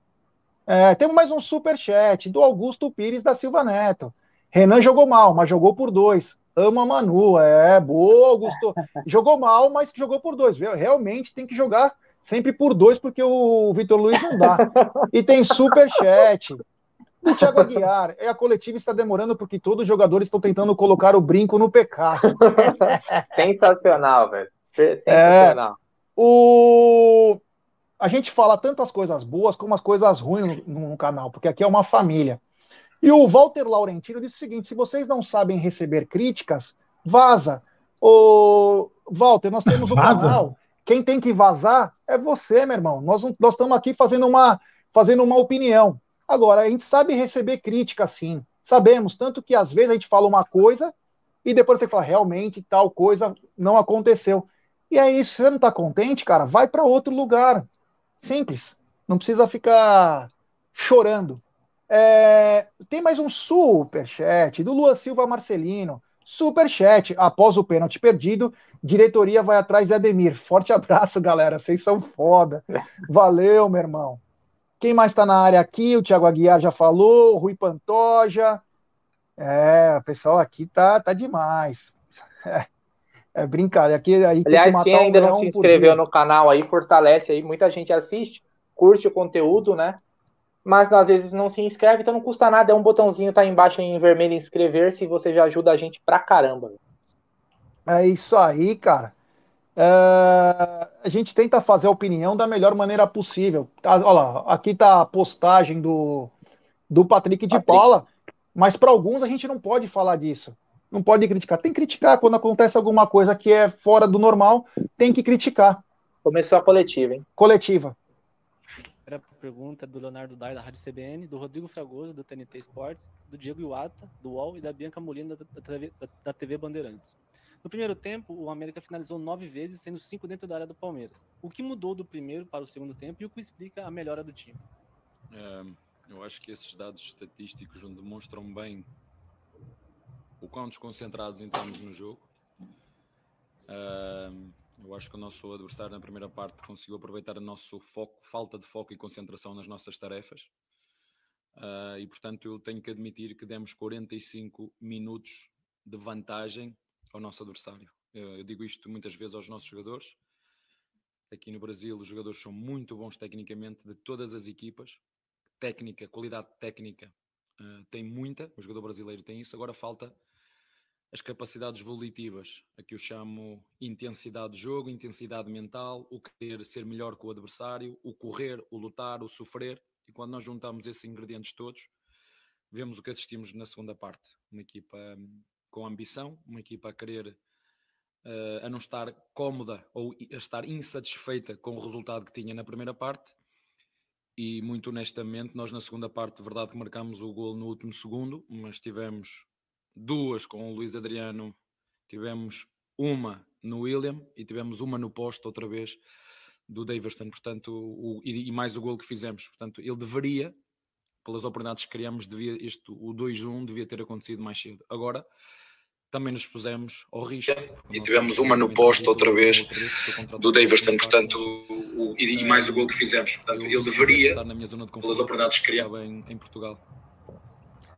É, temos mais um super chat do Augusto Pires da Silva Neto. Renan jogou mal, mas jogou por dois. Ama Manu, é boa, Augusto. *laughs* Jogou mal, mas jogou por dois. Realmente tem que jogar sempre por dois, porque o Vitor Luiz não dá. *laughs* E tem super chat do Thiago Aguiar. É, a coletiva está demorando porque todos os jogadores estão tentando colocar o brinco no pecado. *laughs* Sensacional, velho. Sensacional. É, o a gente fala tantas coisas boas como as coisas ruins no, no, canal, porque aqui é uma família. E o Walter Laurentino disse o seguinte: se vocês não sabem receber críticas, vaza. O Walter, nós temos um canal Quem tem que vazar é você, meu irmão. Nós, nós estamos aqui fazendo uma, fazendo uma opinião. Agora, a gente sabe receber crítica, sim. Sabemos, tanto que às vezes a gente fala uma coisa e depois você fala, realmente tal coisa não aconteceu. E isso, se você não está contente, cara, vai para outro lugar. Simples. Não precisa ficar chorando. É, tem mais um super chat do Lua Silva Marcelino. Super chat. Após o pênalti perdido, diretoria vai atrás de Ademir. Forte abraço, galera. Vocês são foda. Valeu, meu irmão. Quem mais está na área aqui? O Thiago Aguiar já falou, o Rui Pantoja. É, o pessoal aqui tá, tá demais. É, *laughs* é brincadeira. Aqui, aí Aliás, que quem ainda não se inscreveu no canal aí, fortalece aí. Muita gente assiste, curte o conteúdo, né? Mas às vezes não se inscreve, então não custa nada. É um botãozinho, tá embaixo em vermelho inscrever-se. Você já ajuda a gente pra caramba. É isso aí, cara. É, a gente tenta fazer a opinião da melhor maneira possível. Tá, olha lá, aqui tá a postagem do, do Patrick de Patrick. Paula, mas para alguns a gente não pode falar disso. Não pode criticar. Tem que criticar quando acontece alguma coisa que é fora do normal, tem que criticar. Começou a coletiva, hein? Coletiva. Era pergunta do Leonardo Dai, da Rádio CBN, do Rodrigo Fragoso, do TNT Sports, do Diego Iwata, do UOL e da Bianca Molina, da, da TV Bandeirantes. No primeiro tempo, o América finalizou nove vezes, sendo cinco dentro da área do Palmeiras. O que mudou do primeiro para o segundo tempo e o que explica a melhora do time? É, eu acho que esses dados estatísticos demonstram bem o quão desconcentrados entramos no jogo. É, eu acho que o nosso adversário na primeira parte conseguiu aproveitar o nosso foco, falta de foco e concentração nas nossas tarefas. Uh, e portanto eu tenho que admitir que demos 45 minutos de vantagem ao nosso adversário. Eu digo isto muitas vezes aos nossos jogadores. Aqui no Brasil, os jogadores são muito bons tecnicamente, de todas as equipas. Técnica, qualidade técnica uh, tem muita, o jogador brasileiro tem isso. Agora falta as capacidades volitivas, a que eu chamo intensidade de jogo, intensidade mental, o querer ser melhor que o adversário, o correr, o lutar, o sofrer. E quando nós juntamos esses ingredientes todos, vemos o que assistimos na segunda parte. Uma equipa hum, com ambição, uma equipa a querer, uh, a não estar cómoda ou a estar insatisfeita com o resultado que tinha na primeira parte. E muito honestamente, nós na segunda parte, verdade que marcámos o gol no último segundo, mas tivemos duas com o Luís Adriano, tivemos uma no William e tivemos uma no posto outra vez do Daverson, portanto, o, e, mais o gol que fizemos. Portanto, ele deveria, pelas oportunidades que criamos, devia, este, o 2-1 devia ter acontecido mais cedo. Agora, também nos pusemos ao risco. E tivemos uma no posto outra vez do Daverson, portanto, o, e, mais o gol que fizemos. Portanto, ele deveria, estar na minha zona de pelas oportunidades que criamos. Em, em Portugal.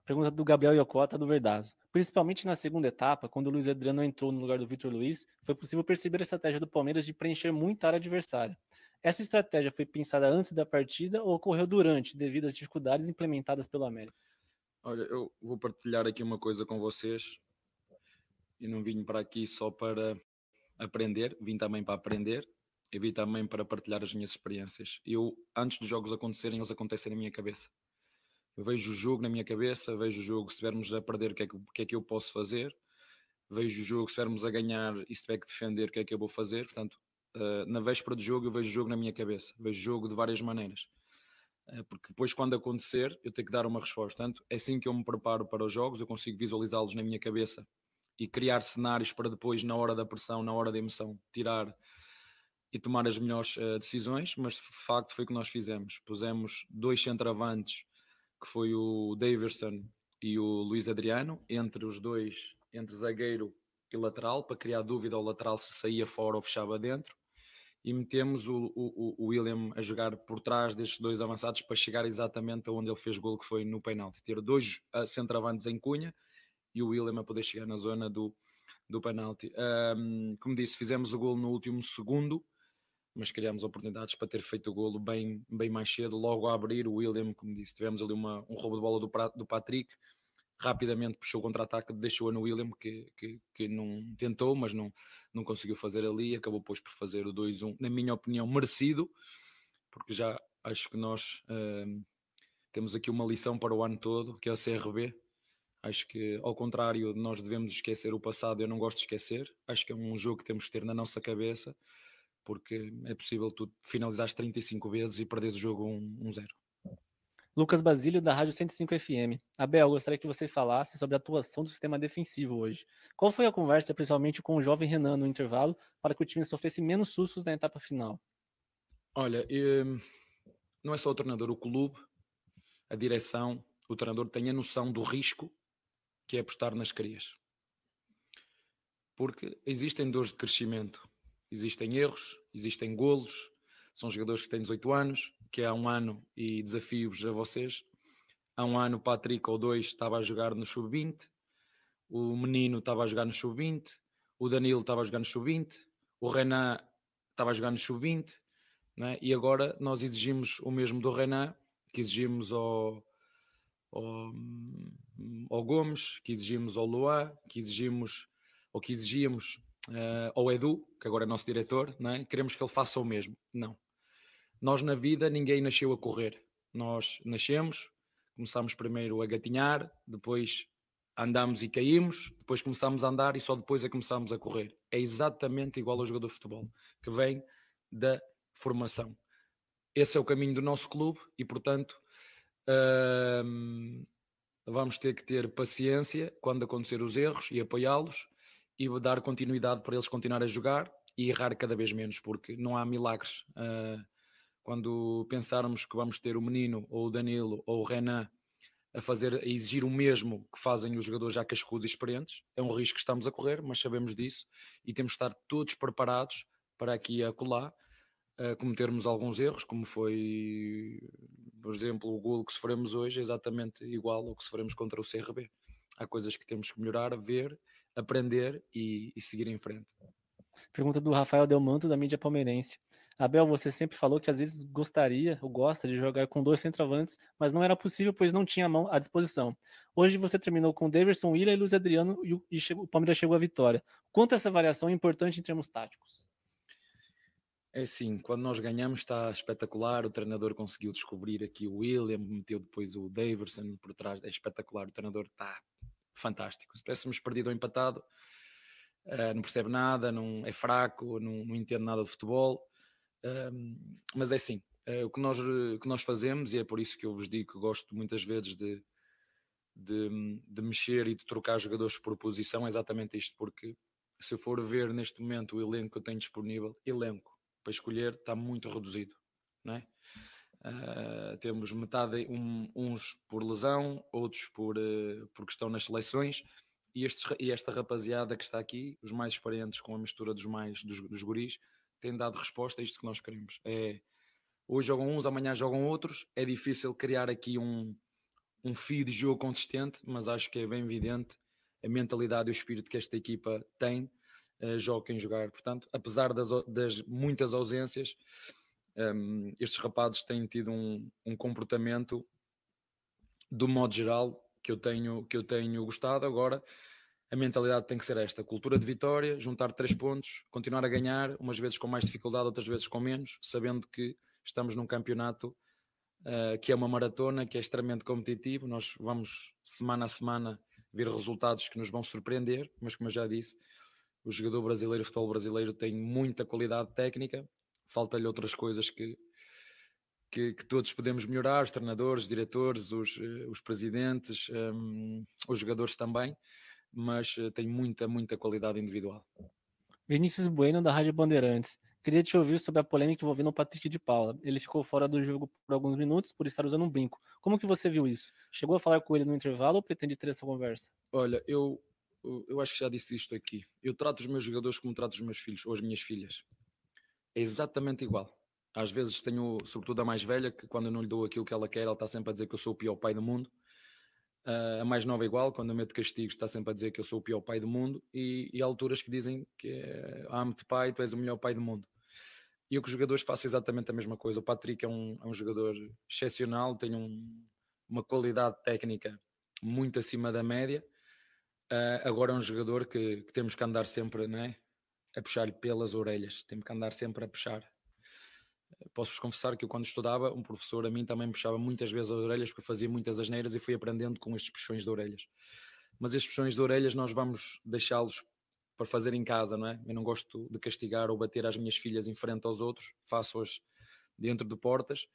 Pergunta do Gabriel Iocota, do Verdazo. Principalmente na segunda etapa, quando o Luiz Adriano entrou no lugar do Vitor Luiz, foi possível perceber a estratégia do Palmeiras de preencher muita área adversária. Essa estratégia foi pensada antes da partida ou ocorreu durante, devido às dificuldades implementadas pelo América? Olha, eu vou partilhar aqui uma coisa com vocês. Eu não vim para aqui só para aprender, vim também para aprender e vim também para partilhar as minhas experiências. Eu, antes dos jogos acontecerem, eles acontecem na minha cabeça. Eu vejo o jogo na minha cabeça, vejo o jogo, se estivermos a perder, o que, é que, o que é que eu posso fazer? Vejo o jogo, se estivermos a ganhar e se tiver que defender, o que é que eu vou fazer? Portanto, uh, na véspera do jogo, eu vejo o jogo na minha cabeça, vejo o jogo de várias maneiras. Uh, porque depois, quando acontecer, eu tenho que dar uma resposta. Portanto, é assim que eu me preparo para os jogos, eu consigo visualizá-los na minha cabeça e criar cenários para depois, na hora da pressão, na hora da emoção, tirar e tomar as melhores uh, decisões, mas de facto foi o que nós fizemos. Pusemos dois centravantes, que foi o Daverson e o Luís Adriano, entre os dois, entre zagueiro e lateral, para criar dúvida ao lateral se saía fora ou fechava dentro. E metemos o, o, o William a jogar por trás destes dois avançados para chegar exatamente aonde ele fez gol, que foi no penalti. Ter dois uh, centravantes em cunha e o William a poder chegar na zona do, do penalti. Um, como disse, fizemos o gol no último segundo, mas criámos oportunidades para ter feito o golo bem, bem mais cedo, logo a abrir. O William, como disse, tivemos ali uma, um roubo de bola do, do Patrick, rapidamente puxou o contra-ataque, deixou-a no William, que, que, que, não tentou, mas não, não conseguiu fazer ali, acabou depois por fazer o 2-1, na minha opinião, merecido, porque já acho que nós uh, temos aqui uma lição para o ano todo, que é o CRB, Acho que, ao contrário, nós devemos esquecer o passado. Eu não gosto de esquecer. Acho que é um jogo que temos que ter na nossa cabeça. porque é possível tu finalizares 35 vezes e perderes o jogo 1-0. Lucas Basílio, da Rádio 105 FM. Abel, gostaria que você falasse sobre a atuação do sistema defensivo hoje. Qual foi a conversa, principalmente com o jovem Renan, no intervalo, para que o time sofresse menos sustos na etapa final? Olha, eu, não é só o treinador, o clube, a direção, o treinador tem a noção do risco que é apostar nas crias. Porque existem dores de crescimento, existem erros, existem golos, são jogadores que têm 18 anos, que há um ano, e desafio-vos a vocês, há um ano o Patrick ou dois estava a jogar no sub-20, o menino estava a jogar no sub-20, o Danilo estava a jogar no sub-20, o Renan estava a jogar no sub-20, é? e agora nós exigimos o mesmo do Renan, que exigimos ao, ao, ao Gomes, que exigimos ao Luan, que exigimos, ou que exigíamos uh, ao Edu, que agora é nosso diretor, não é? queremos que ele faça o mesmo. Não. Nós na vida ninguém nasceu a correr. Nós nascemos, começamos primeiro a gatinhar, depois andamos e caímos, depois começamos a andar e só depois é começamos a correr. É exatamente igual ao jogador de futebol, que vem da formação. Esse é o caminho do nosso clube e, portanto, hum, vamos ter que ter paciência quando acontecer os erros e apoiá-los e dar continuidade para eles continuarem a jogar e errar cada vez menos, porque não há milagres. Uh, quando pensarmos que vamos ter o menino ou o Danilo ou o Renan a fazer, a exigir o mesmo que fazem os jogadores já cascudos e experientes, é um risco que estamos a correr, mas sabemos disso e temos de estar todos preparados para aqui e acolá uh, cometermos alguns erros, como foi, por exemplo, o golo que sofremos hoje, é exatamente igual ao que sofremos contra o CRB. Há coisas que temos que melhorar, ver aprender e, e seguir em frente. Pergunta do Rafael Delmanto, da mídia palmeirense. Abel, você sempre falou que às vezes gostaria ou gosta de jogar com dois centroavantes, mas não era possível, pois não tinha mão à disposição. Hoje você terminou com Daverson, William e Luiz Adriano e, o, e chegou, o Palmeiras chegou à vitória. Quanto essa variação é importante em termos táticos? É sim, quando nós ganhamos está espetacular, o treinador conseguiu descobrir aqui o William, meteu depois o Daverson por trás, é espetacular, o treinador está fantástico. Se tivéssemos perdido ou empatado, uh, não percebe nada, não é fraco, não, não entende nada de futebol. Uh, mas é assim, uh, o, que nós, o que nós fazemos, e é por isso que eu vos digo que gosto muitas vezes de, de, de mexer e de trocar jogadores por posição, é exatamente isto, porque se eu for ver neste momento o elenco que eu tenho disponível, elenco para escolher está muito reduzido, não é? Uh, temos metade, um, uns por lesão, outros por, uh, por questão nas seleções, e, estes, e esta rapaziada que está aqui, os mais experientes com a mistura dos mais dos, dos guris, têm dado resposta a isto que nós queremos. É, hoje jogam uns, amanhã jogam outros. É difícil criar aqui um, um fio de jogo consistente, mas acho que é bem evidente a mentalidade e o espírito que esta equipa tem, uh, joga quem jogar. Portanto, apesar das, das muitas ausências, um, estes rapazes têm tido um, um, comportamento, do modo geral, que eu, tenho, que eu tenho gostado. Agora, a mentalidade tem que ser esta: cultura de vitória, juntar três pontos, continuar a ganhar, umas vezes com mais dificuldade, outras vezes com menos, sabendo que estamos num campeonato uh, que é uma maratona, que é extremamente competitivo. Nós vamos semana a semana ver resultados que nos vão surpreender, mas como eu já disse, o jogador brasileiro, o futebol brasileiro tem muita qualidade técnica, falta-lhe outras coisas que, que, que, todos podemos melhorar, os treinadores, os diretores, os, eh, os presidentes, um, os jogadores também, mas uh, tem muita, muita qualidade individual. Vinícius Bueno, da Rádio Bandeirantes. Queria te ouvir sobre a polêmica envolvendo o Patrick de Paula. Ele ficou fora do jogo por alguns minutos por estar usando um brinco. Como que você viu isso? Chegou a falar com ele no intervalo ou pretende ter essa conversa? Olha, eu, eu acho que já disse isto aqui. Eu trato os meus jogadores como trato os meus filhos ou as minhas filhas é exatamente igual. Às vezes tenho, sobretudo a mais velha, que quando eu não lhe dou aquilo que ela quer, ela está sempre a dizer que eu sou o pior pai do mundo. Uh, a mais nova igual, quando eu meto castigos, está sempre a dizer que eu sou o pior pai do mundo. E, e há alturas que dizem que é, amo-te pai, tu és o melhor pai do mundo. E eu com os jogadores faço exatamente a mesma coisa. O Patrick é um, é um jogador excepcional, tem um, uma qualidade técnica muito acima da média. Uh, agora é um jogador que, que, temos que andar sempre, não é? a puxar-lhe pelas orelhas, tem que andar sempre a puxar. Posso-vos confessar que eu, quando estudava, um professor a mim também puxava muitas vezes as orelhas porque fazia muitas asneiras e fui aprendendo com estes puxões de orelhas. Mas estes puxões de orelhas nós vamos deixá-los para fazer em casa, não é? Eu não gosto de castigar ou bater as minhas filhas em frente aos outros, faço-as dentro de portas.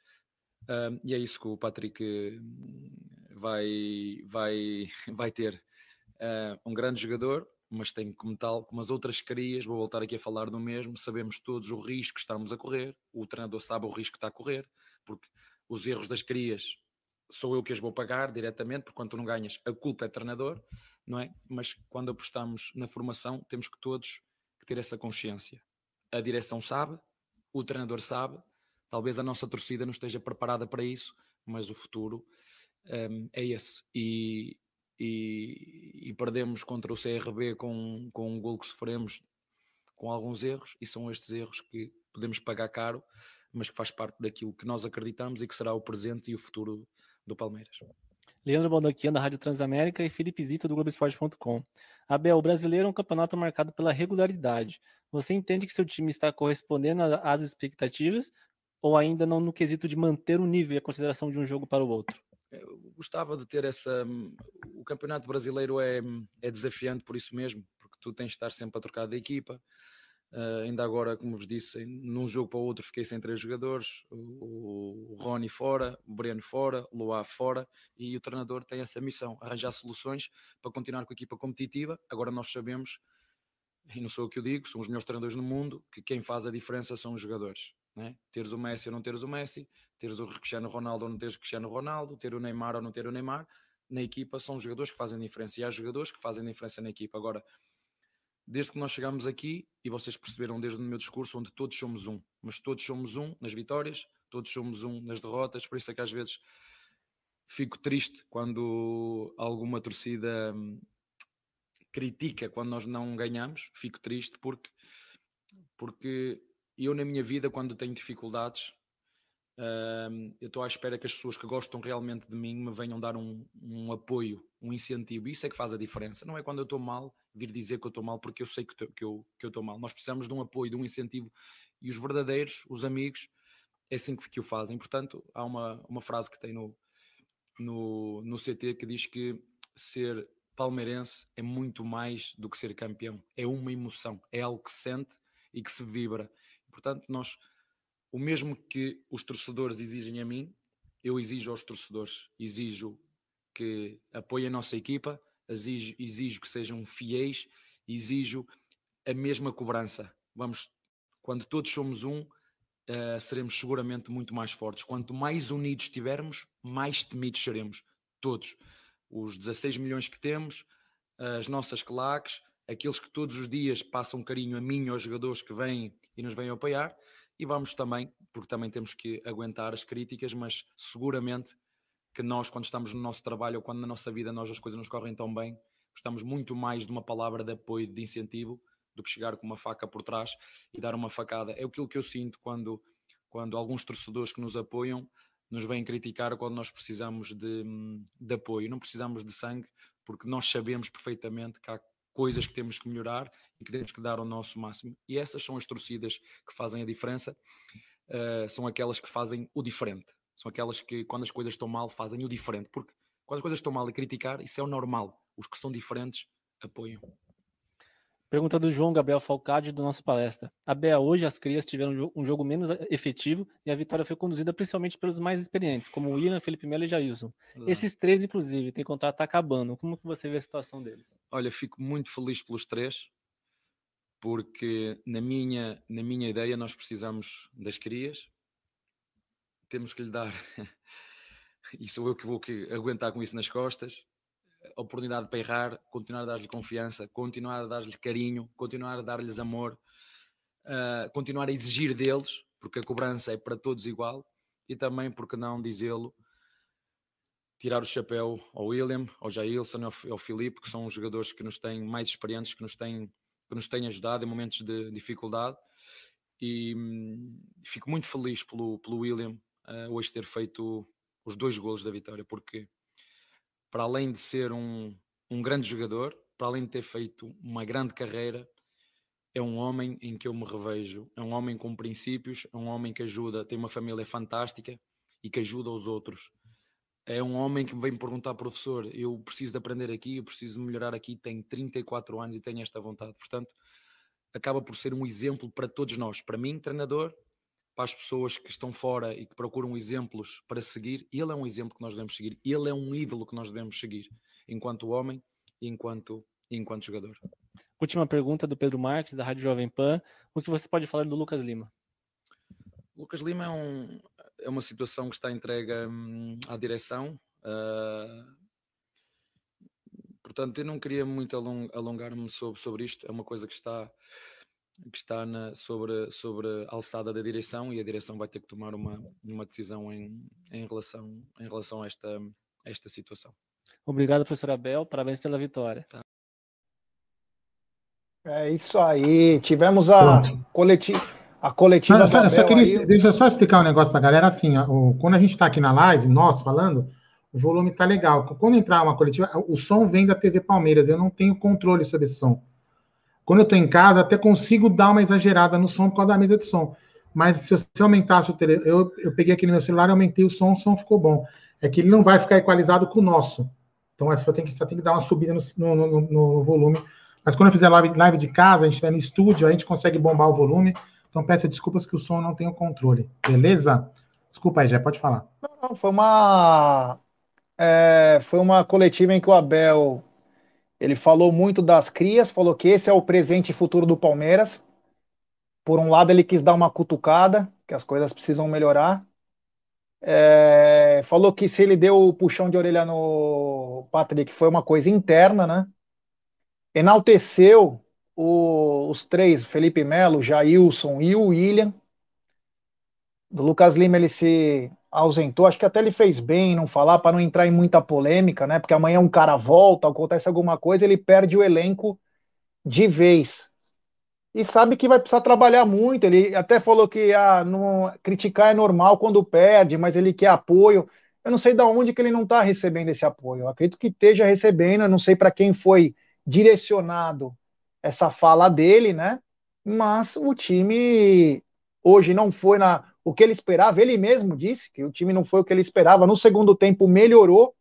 E é isso que o Patrick hum, vai, vai, *laughs* vai ter. Uh, um grande jogador, mas tem como tal, como as outras crias, vou voltar aqui a falar do mesmo, sabemos todos o risco que estamos a correr, o treinador sabe o risco que está a correr, porque os erros das crias sou eu que as vou pagar diretamente, porque quando tu não ganhas, a culpa é treinador, não é? Mas quando apostamos na formação, temos que todos que ter essa consciência. A direção sabe, o treinador sabe, talvez a nossa torcida não esteja preparada para isso, mas o futuro um, é esse. E, e, e, perdemos contra o CRB com, com um gol que sofremos com alguns erros, e são estes erros que podemos pagar caro, mas que faz parte daquilo que nós acreditamos e que será o presente e o futuro do Palmeiras. Leandro Baldaquian, da Rádio Transamérica, e Felipe Zita, do Globoesporte.com. Abel, o brasileiro é um campeonato marcado pela regularidade. Você entende que seu time está correspondendo às expectativas ou ainda não no quesito de manter o nível e a consideração de um jogo para o outro? Eu gostava de ter essa. O campeonato brasileiro é, é desafiante por isso mesmo, porque tu tens de estar sempre a trocar de equipa, Uh, ainda agora, como vos disse, num jogo para o outro fiquei sem três jogadores: o, o Rony fora, o Breno fora, o Loa fora, e o treinador tem essa missão: arranjar soluções para continuar com a equipa competitiva. Agora nós sabemos, e não sou eu que o digo, são os melhores treinadores no mundo, que quem faz a diferença são os jogadores. Né? Teres o Messi ou não teres o Messi, teres o Cristiano Ronaldo ou não teres o Cristiano Ronaldo, ter o Neymar ou não ter o Neymar, na equipa são jogadores que fazem diferença e há jogadores que fazem diferença na equipa. Agora, desde que nós chegamos aqui, e vocês perceberam desde o meu discurso, onde todos somos um, mas todos somos um nas vitórias, todos somos um nas derrotas, por isso é que às vezes fico triste quando alguma torcida hum, critica quando nós não ganhamos, fico triste porque, porque eu na minha vida, quando tenho dificuldades, eu estou à espera que as pessoas que gostam realmente de mim me venham dar um, um apoio, um incentivo. Isso é que faz a diferença. Não é quando eu estou mal vir dizer que eu estou mal, porque eu sei que, tô, que eu estou mal. Nós precisamos de um apoio, de um incentivo. E os verdadeiros, os amigos, é assim que, que o fazem. Portanto, há uma, uma frase que tem no, no, no CT que diz que ser palmeirense é muito mais do que ser campeão. É uma emoção, é algo que se sente e que se vibra. Portanto, nós o mesmo que os torcedores exigem a mim, eu exijo aos torcedores. Exijo que apoiem a nossa equipa, exijo, exijo que sejam fiéis, exijo a mesma cobrança. Vamos, quando todos somos um, uh, seremos seguramente muito mais fortes. Quanto mais unidos estivermos, mais temidos seremos. Todos. Os 16 milhões que temos, as nossas claques, aqueles que todos os dias passam carinho a mim aos jogadores que vêm e nos vêm apoiar, e vamos também, porque também temos que aguentar as críticas, mas seguramente que nós, quando estamos no nosso trabalho ou quando na nossa vida nós as coisas nos correm tão bem, gostamos muito mais de uma palavra de apoio, de incentivo, do que chegar com uma faca por trás e dar uma facada. É aquilo que eu sinto quando, quando alguns torcedores que nos apoiam nos vêm criticar quando nós precisamos de, de apoio. Não precisamos de sangue, porque nós sabemos perfeitamente que há coisas que temos que melhorar e que temos que dar o nosso máximo. E essas são as torcidas que fazem a diferença, uh, são aquelas que fazem o diferente, são aquelas que, quando as coisas estão mal, fazem o diferente, porque quando as coisas estão mal e criticar, isso é o normal. Os que são diferentes apoiam. Pergunta do João Gabriel Falcade do nosso palestra. Abel, hoje as crias tiveram um jogo menos efetivo e a vitória foi conduzida principalmente pelos mais experientes, como o William, Felipe Melo e Jailson. Esses três, inclusive, tem contrato tá acabando. Como que você vê a situação deles? Olha, fico muito feliz pelos três, porque na minha, na minha ideia nós precisamos das crias, temos que lhe dar, *laughs* e sou eu que vou que aguentar com isso nas costas, oportunidade para errar, continuar a dar-lhe confiança, continuar a dar-lhe carinho, continuar a dar-lhes amor, uh, continuar a exigir deles, porque a cobrança é para todos igual, e também, porque não dizê-lo, tirar o chapéu ao William, ao Jailson, ao, ao Filipe, que são os jogadores que nos têm mais experientes, que nos têm, que nos têm ajudado em momentos de dificuldade. E hum, fico muito feliz pelo, pelo William uh, hoje ter feito os dois golos da vitória, porque para além de ser um, um grande jogador, para além de ter feito uma grande carreira, é um homem em que eu me revejo. É um homem com princípios, é um homem que ajuda, tem uma família fantástica e que ajuda os outros é um homem que me vem perguntar, professor, eu preciso de aprender aqui, eu preciso de melhorar aqui, tenho 34 anos e tenho esta vontade. Portanto, acaba por ser um exemplo para todos nós, para mim, treinador, para as pessoas que estão fora e que procuram exemplos para seguir. Ele é um exemplo que nós devemos seguir, ele é um ídolo que nós devemos seguir, enquanto homem e enquanto, enquanto jogador. Última pergunta do Pedro Marques, da Rádio Jovem Pan. O que você pode falar do Lucas Lima? Lucas Lima é, um, é uma situação que está entregue hum, à direção. Uh, portanto, eu não queria muito alongar-me sobre, sobre isto. É uma coisa que está que está na, sobre, sobre a alçada da direção e a direção vai ter que tomar uma, uma decisão em, em, relação, em relação a esta, a esta situação. Obrigado, professor Abel. Parabéns pela vitória. Tá. É isso aí. Tivemos a coletiva. A coletiva. Não, só, só queria, aí... Deixa eu só explicar um negócio para a galera. Assim, ó, quando a gente está aqui na live, nós falando, o volume está legal. Quando entrar uma coletiva, o som vem da TV Palmeiras. Eu não tenho controle sobre esse som. Quando eu estou em casa, até consigo dar uma exagerada no som por causa da mesa de som. Mas se você aumentasse o tele... eu, eu peguei aqui no meu celular, aumentei o som, o som ficou bom. É que ele não vai ficar equalizado com o nosso. Então você tem que, você tem que dar uma subida no, no, no, no volume. Mas quando eu fizer live, live de casa, a gente estiver no estúdio, a gente consegue bombar o volume. Então peço desculpas que o som não tem o controle. Beleza? Desculpa aí, já pode falar. Não, não, foi uma. É, foi uma coletiva em que o Abel ele falou muito das crias, falou que esse é o presente e futuro do Palmeiras. Por um lado, ele quis dar uma cutucada, que as coisas precisam melhorar. É, falou que se ele deu o puxão de orelha no Patrick foi uma coisa interna, né? Enalteceu o, os três, Felipe Melo, Jailson e o William. Do Lucas Lima ele se ausentou. Acho que até ele fez bem em não falar para não entrar em muita polêmica, né? Porque amanhã um cara volta, acontece alguma coisa, ele perde o elenco de vez. E sabe que vai precisar trabalhar muito. Ele até falou que ah, não, criticar é normal quando perde, mas ele quer apoio. Eu não sei de onde que ele não está recebendo esse apoio. Eu acredito que esteja recebendo, eu não sei para quem foi direcionado essa fala dele, né? Mas o time hoje não foi na o que ele esperava. Ele mesmo disse que o time não foi o que ele esperava. No segundo tempo melhorou,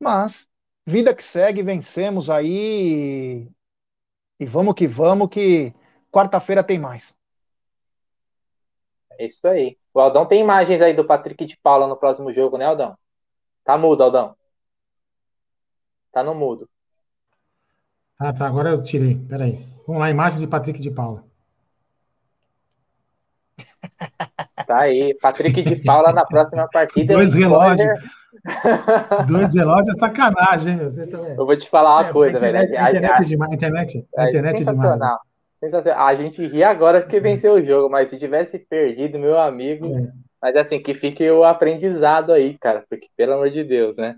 mas vida que segue, vencemos aí e vamos que vamos, que quarta-feira tem mais. É isso aí. O Aldão tem imagens aí do Patrick de Paula no próximo jogo, né, Aldão? Tá mudo, Aldão. Tá no mudo. Ah, tá. Agora eu tirei. Peraí. Vamos lá, imagem de Patrick de Paula. Tá aí, Patrick de Paula na próxima partida. Dois relógios. *laughs* Dois relógios é sacanagem, você também. Eu vou te falar uma é, coisa, velho. A, internet, é demais, internet, é, internet é sensacional. Sensacional. A gente ri agora porque venceu o jogo, mas se tivesse perdido, meu amigo. É. Mas assim, que fique o aprendizado aí, cara, porque pelo amor de Deus, né?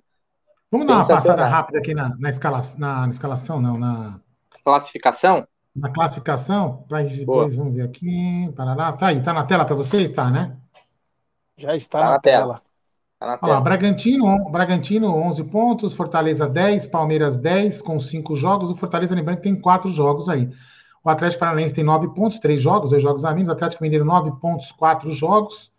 Vamos dar uma passada rápida aqui na, na, escala, na, na escalação, não, na classificação? Na classificação, para depois vamos ver aqui. Parará. Tá aí, tá na tela para vocês? Tá, né? Já está tá na, na, tela. tela. Tá Olha lá, Bragantino, Bragantino 11 pontos, Fortaleza 10, Palmeiras 10, com 5 jogos. O Fortaleza, lembrando que tem 4 jogos aí. O Atlético Paranaense tem 9 pontos, 3 jogos, 2 jogos a menos. O Atlético Mineiro 9 pontos, 4 jogos.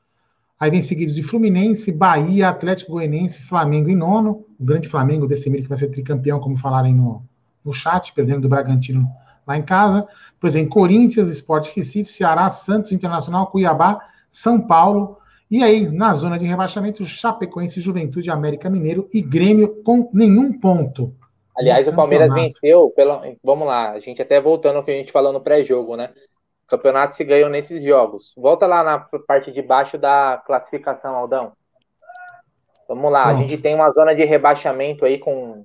Aí vem seguidos de Fluminense, Bahia, Atlético Goianiense, Flamengo em nono. O grande Flamengo desse que vai ser tricampeão, como falaram no, no chat, perdendo do Bragantino lá em casa. Por exemplo, Corinthians, Sport Recife, Ceará, Santos Internacional, Cuiabá, São Paulo. E aí, na zona de rebaixamento, Chapecoense, Juventude, América Mineiro e Grêmio com nenhum ponto. Aliás, o Palmeiras venceu, pelo... vamos lá, a gente até voltando ao que a gente falou no pré-jogo, né? O campeonato se ganhou nesses jogos. Volta lá na parte de baixo da classificação, Aldão. Vamos lá, Pronto. a gente tem uma zona de rebaixamento aí com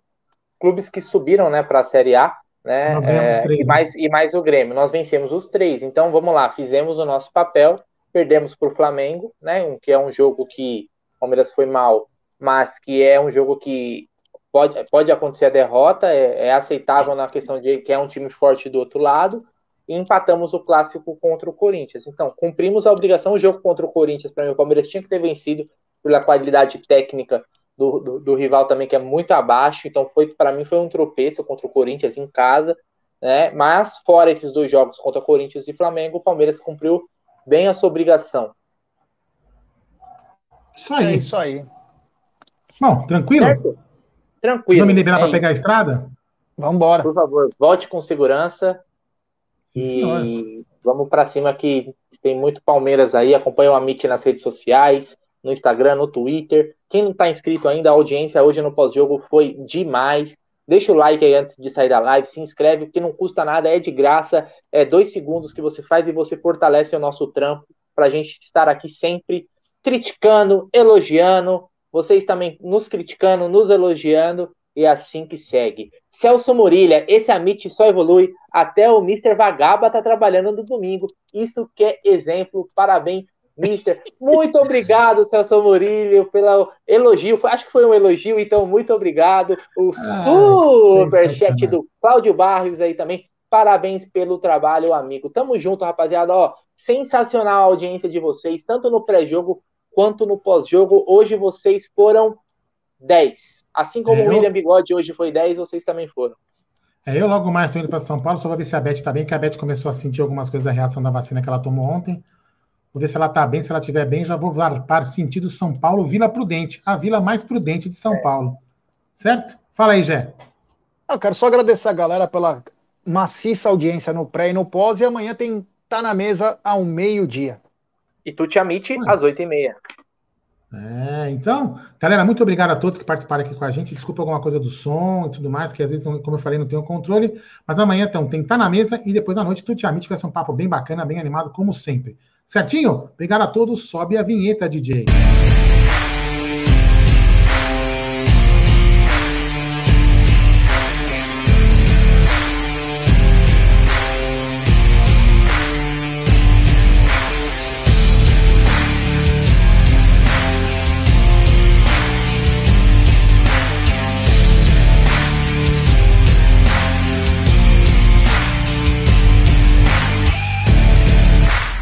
clubes que subiram né, para a Série A né? É, três, e, né? mais, e mais o Grêmio. Nós vencemos os três. Então vamos lá, fizemos o nosso papel, perdemos para o Flamengo, né? Um, que é um jogo que o Palmeiras foi mal, mas que é um jogo que pode, pode acontecer a derrota, é, é aceitável na questão de que é um time forte do outro lado. E empatamos o clássico contra o Corinthians. Então, cumprimos a obrigação. O jogo contra o Corinthians, para mim, o Palmeiras tinha que ter vencido pela qualidade técnica do, do, do, rival também, que é muito abaixo. Então, foi para mim foi um tropeço contra o Corinthians em casa. Né? Mas, fora esses dois jogos contra o Corinthians e Flamengo, o Palmeiras cumpriu bem a sua obrigação. Isso aí. É isso aí. Bom, tranquilo? Certo? Tranquilo. Vamos me liberar é para pegar a estrada? Vamos embora. Por favor, volte com segurança. Sim, e senhora. vamos para cima que tem muito Palmeiras aí. Acompanha o Amit nas redes sociais, no Instagram, no Twitter. Quem não está inscrito ainda, a audiência hoje no pós-jogo foi demais. Deixa o like aí antes de sair da live, se inscreve, porque não custa nada, é de graça, é dois segundos que você faz e você fortalece o nosso trampo para a gente estar aqui sempre criticando, elogiando, vocês também nos criticando, nos elogiando, e é assim que segue. Celso Murilha, esse Amit só evolui, até o Mr. Vagaba tá trabalhando no domingo, isso que é exemplo, parabéns, Mister. Muito obrigado, Celso Murilho, pelo elogio. Acho que foi um elogio, então muito obrigado. O ah, superchat do Cláudio Barrios aí também. Parabéns pelo trabalho, amigo. Tamo junto, rapaziada. Ó, sensacional a audiência de vocês, tanto no pré-jogo quanto no pós-jogo. Hoje vocês foram 10. Assim como é, o William Bigode hoje foi 10, vocês também foram. É, eu logo mais estou indo para São Paulo, só vou ver se a Beth está bem, que a Beth começou a sentir algumas coisas da reação da vacina que ela tomou ontem. Vou ver se ela está bem, se ela estiver bem, já vou para sentido São Paulo, Vila Prudente, a vila mais prudente de São é. Paulo. Certo? Fala aí, Jé. Eu quero só agradecer a galera pela maciça audiência no pré e no pós, e amanhã tem Tá na Mesa ao meio-dia. E tu te amite às oito e meia. É, então, galera, muito obrigado a todos que participaram aqui com a gente. Desculpa alguma coisa do som e tudo mais, que às vezes, como eu falei, não tenho controle. Mas amanhã, então, tem que estar tá na mesa e depois à noite, tu te amite, vai ser um papo bem bacana, bem animado, como sempre. Certinho? Obrigado a todos. Sobe a vinheta, DJ.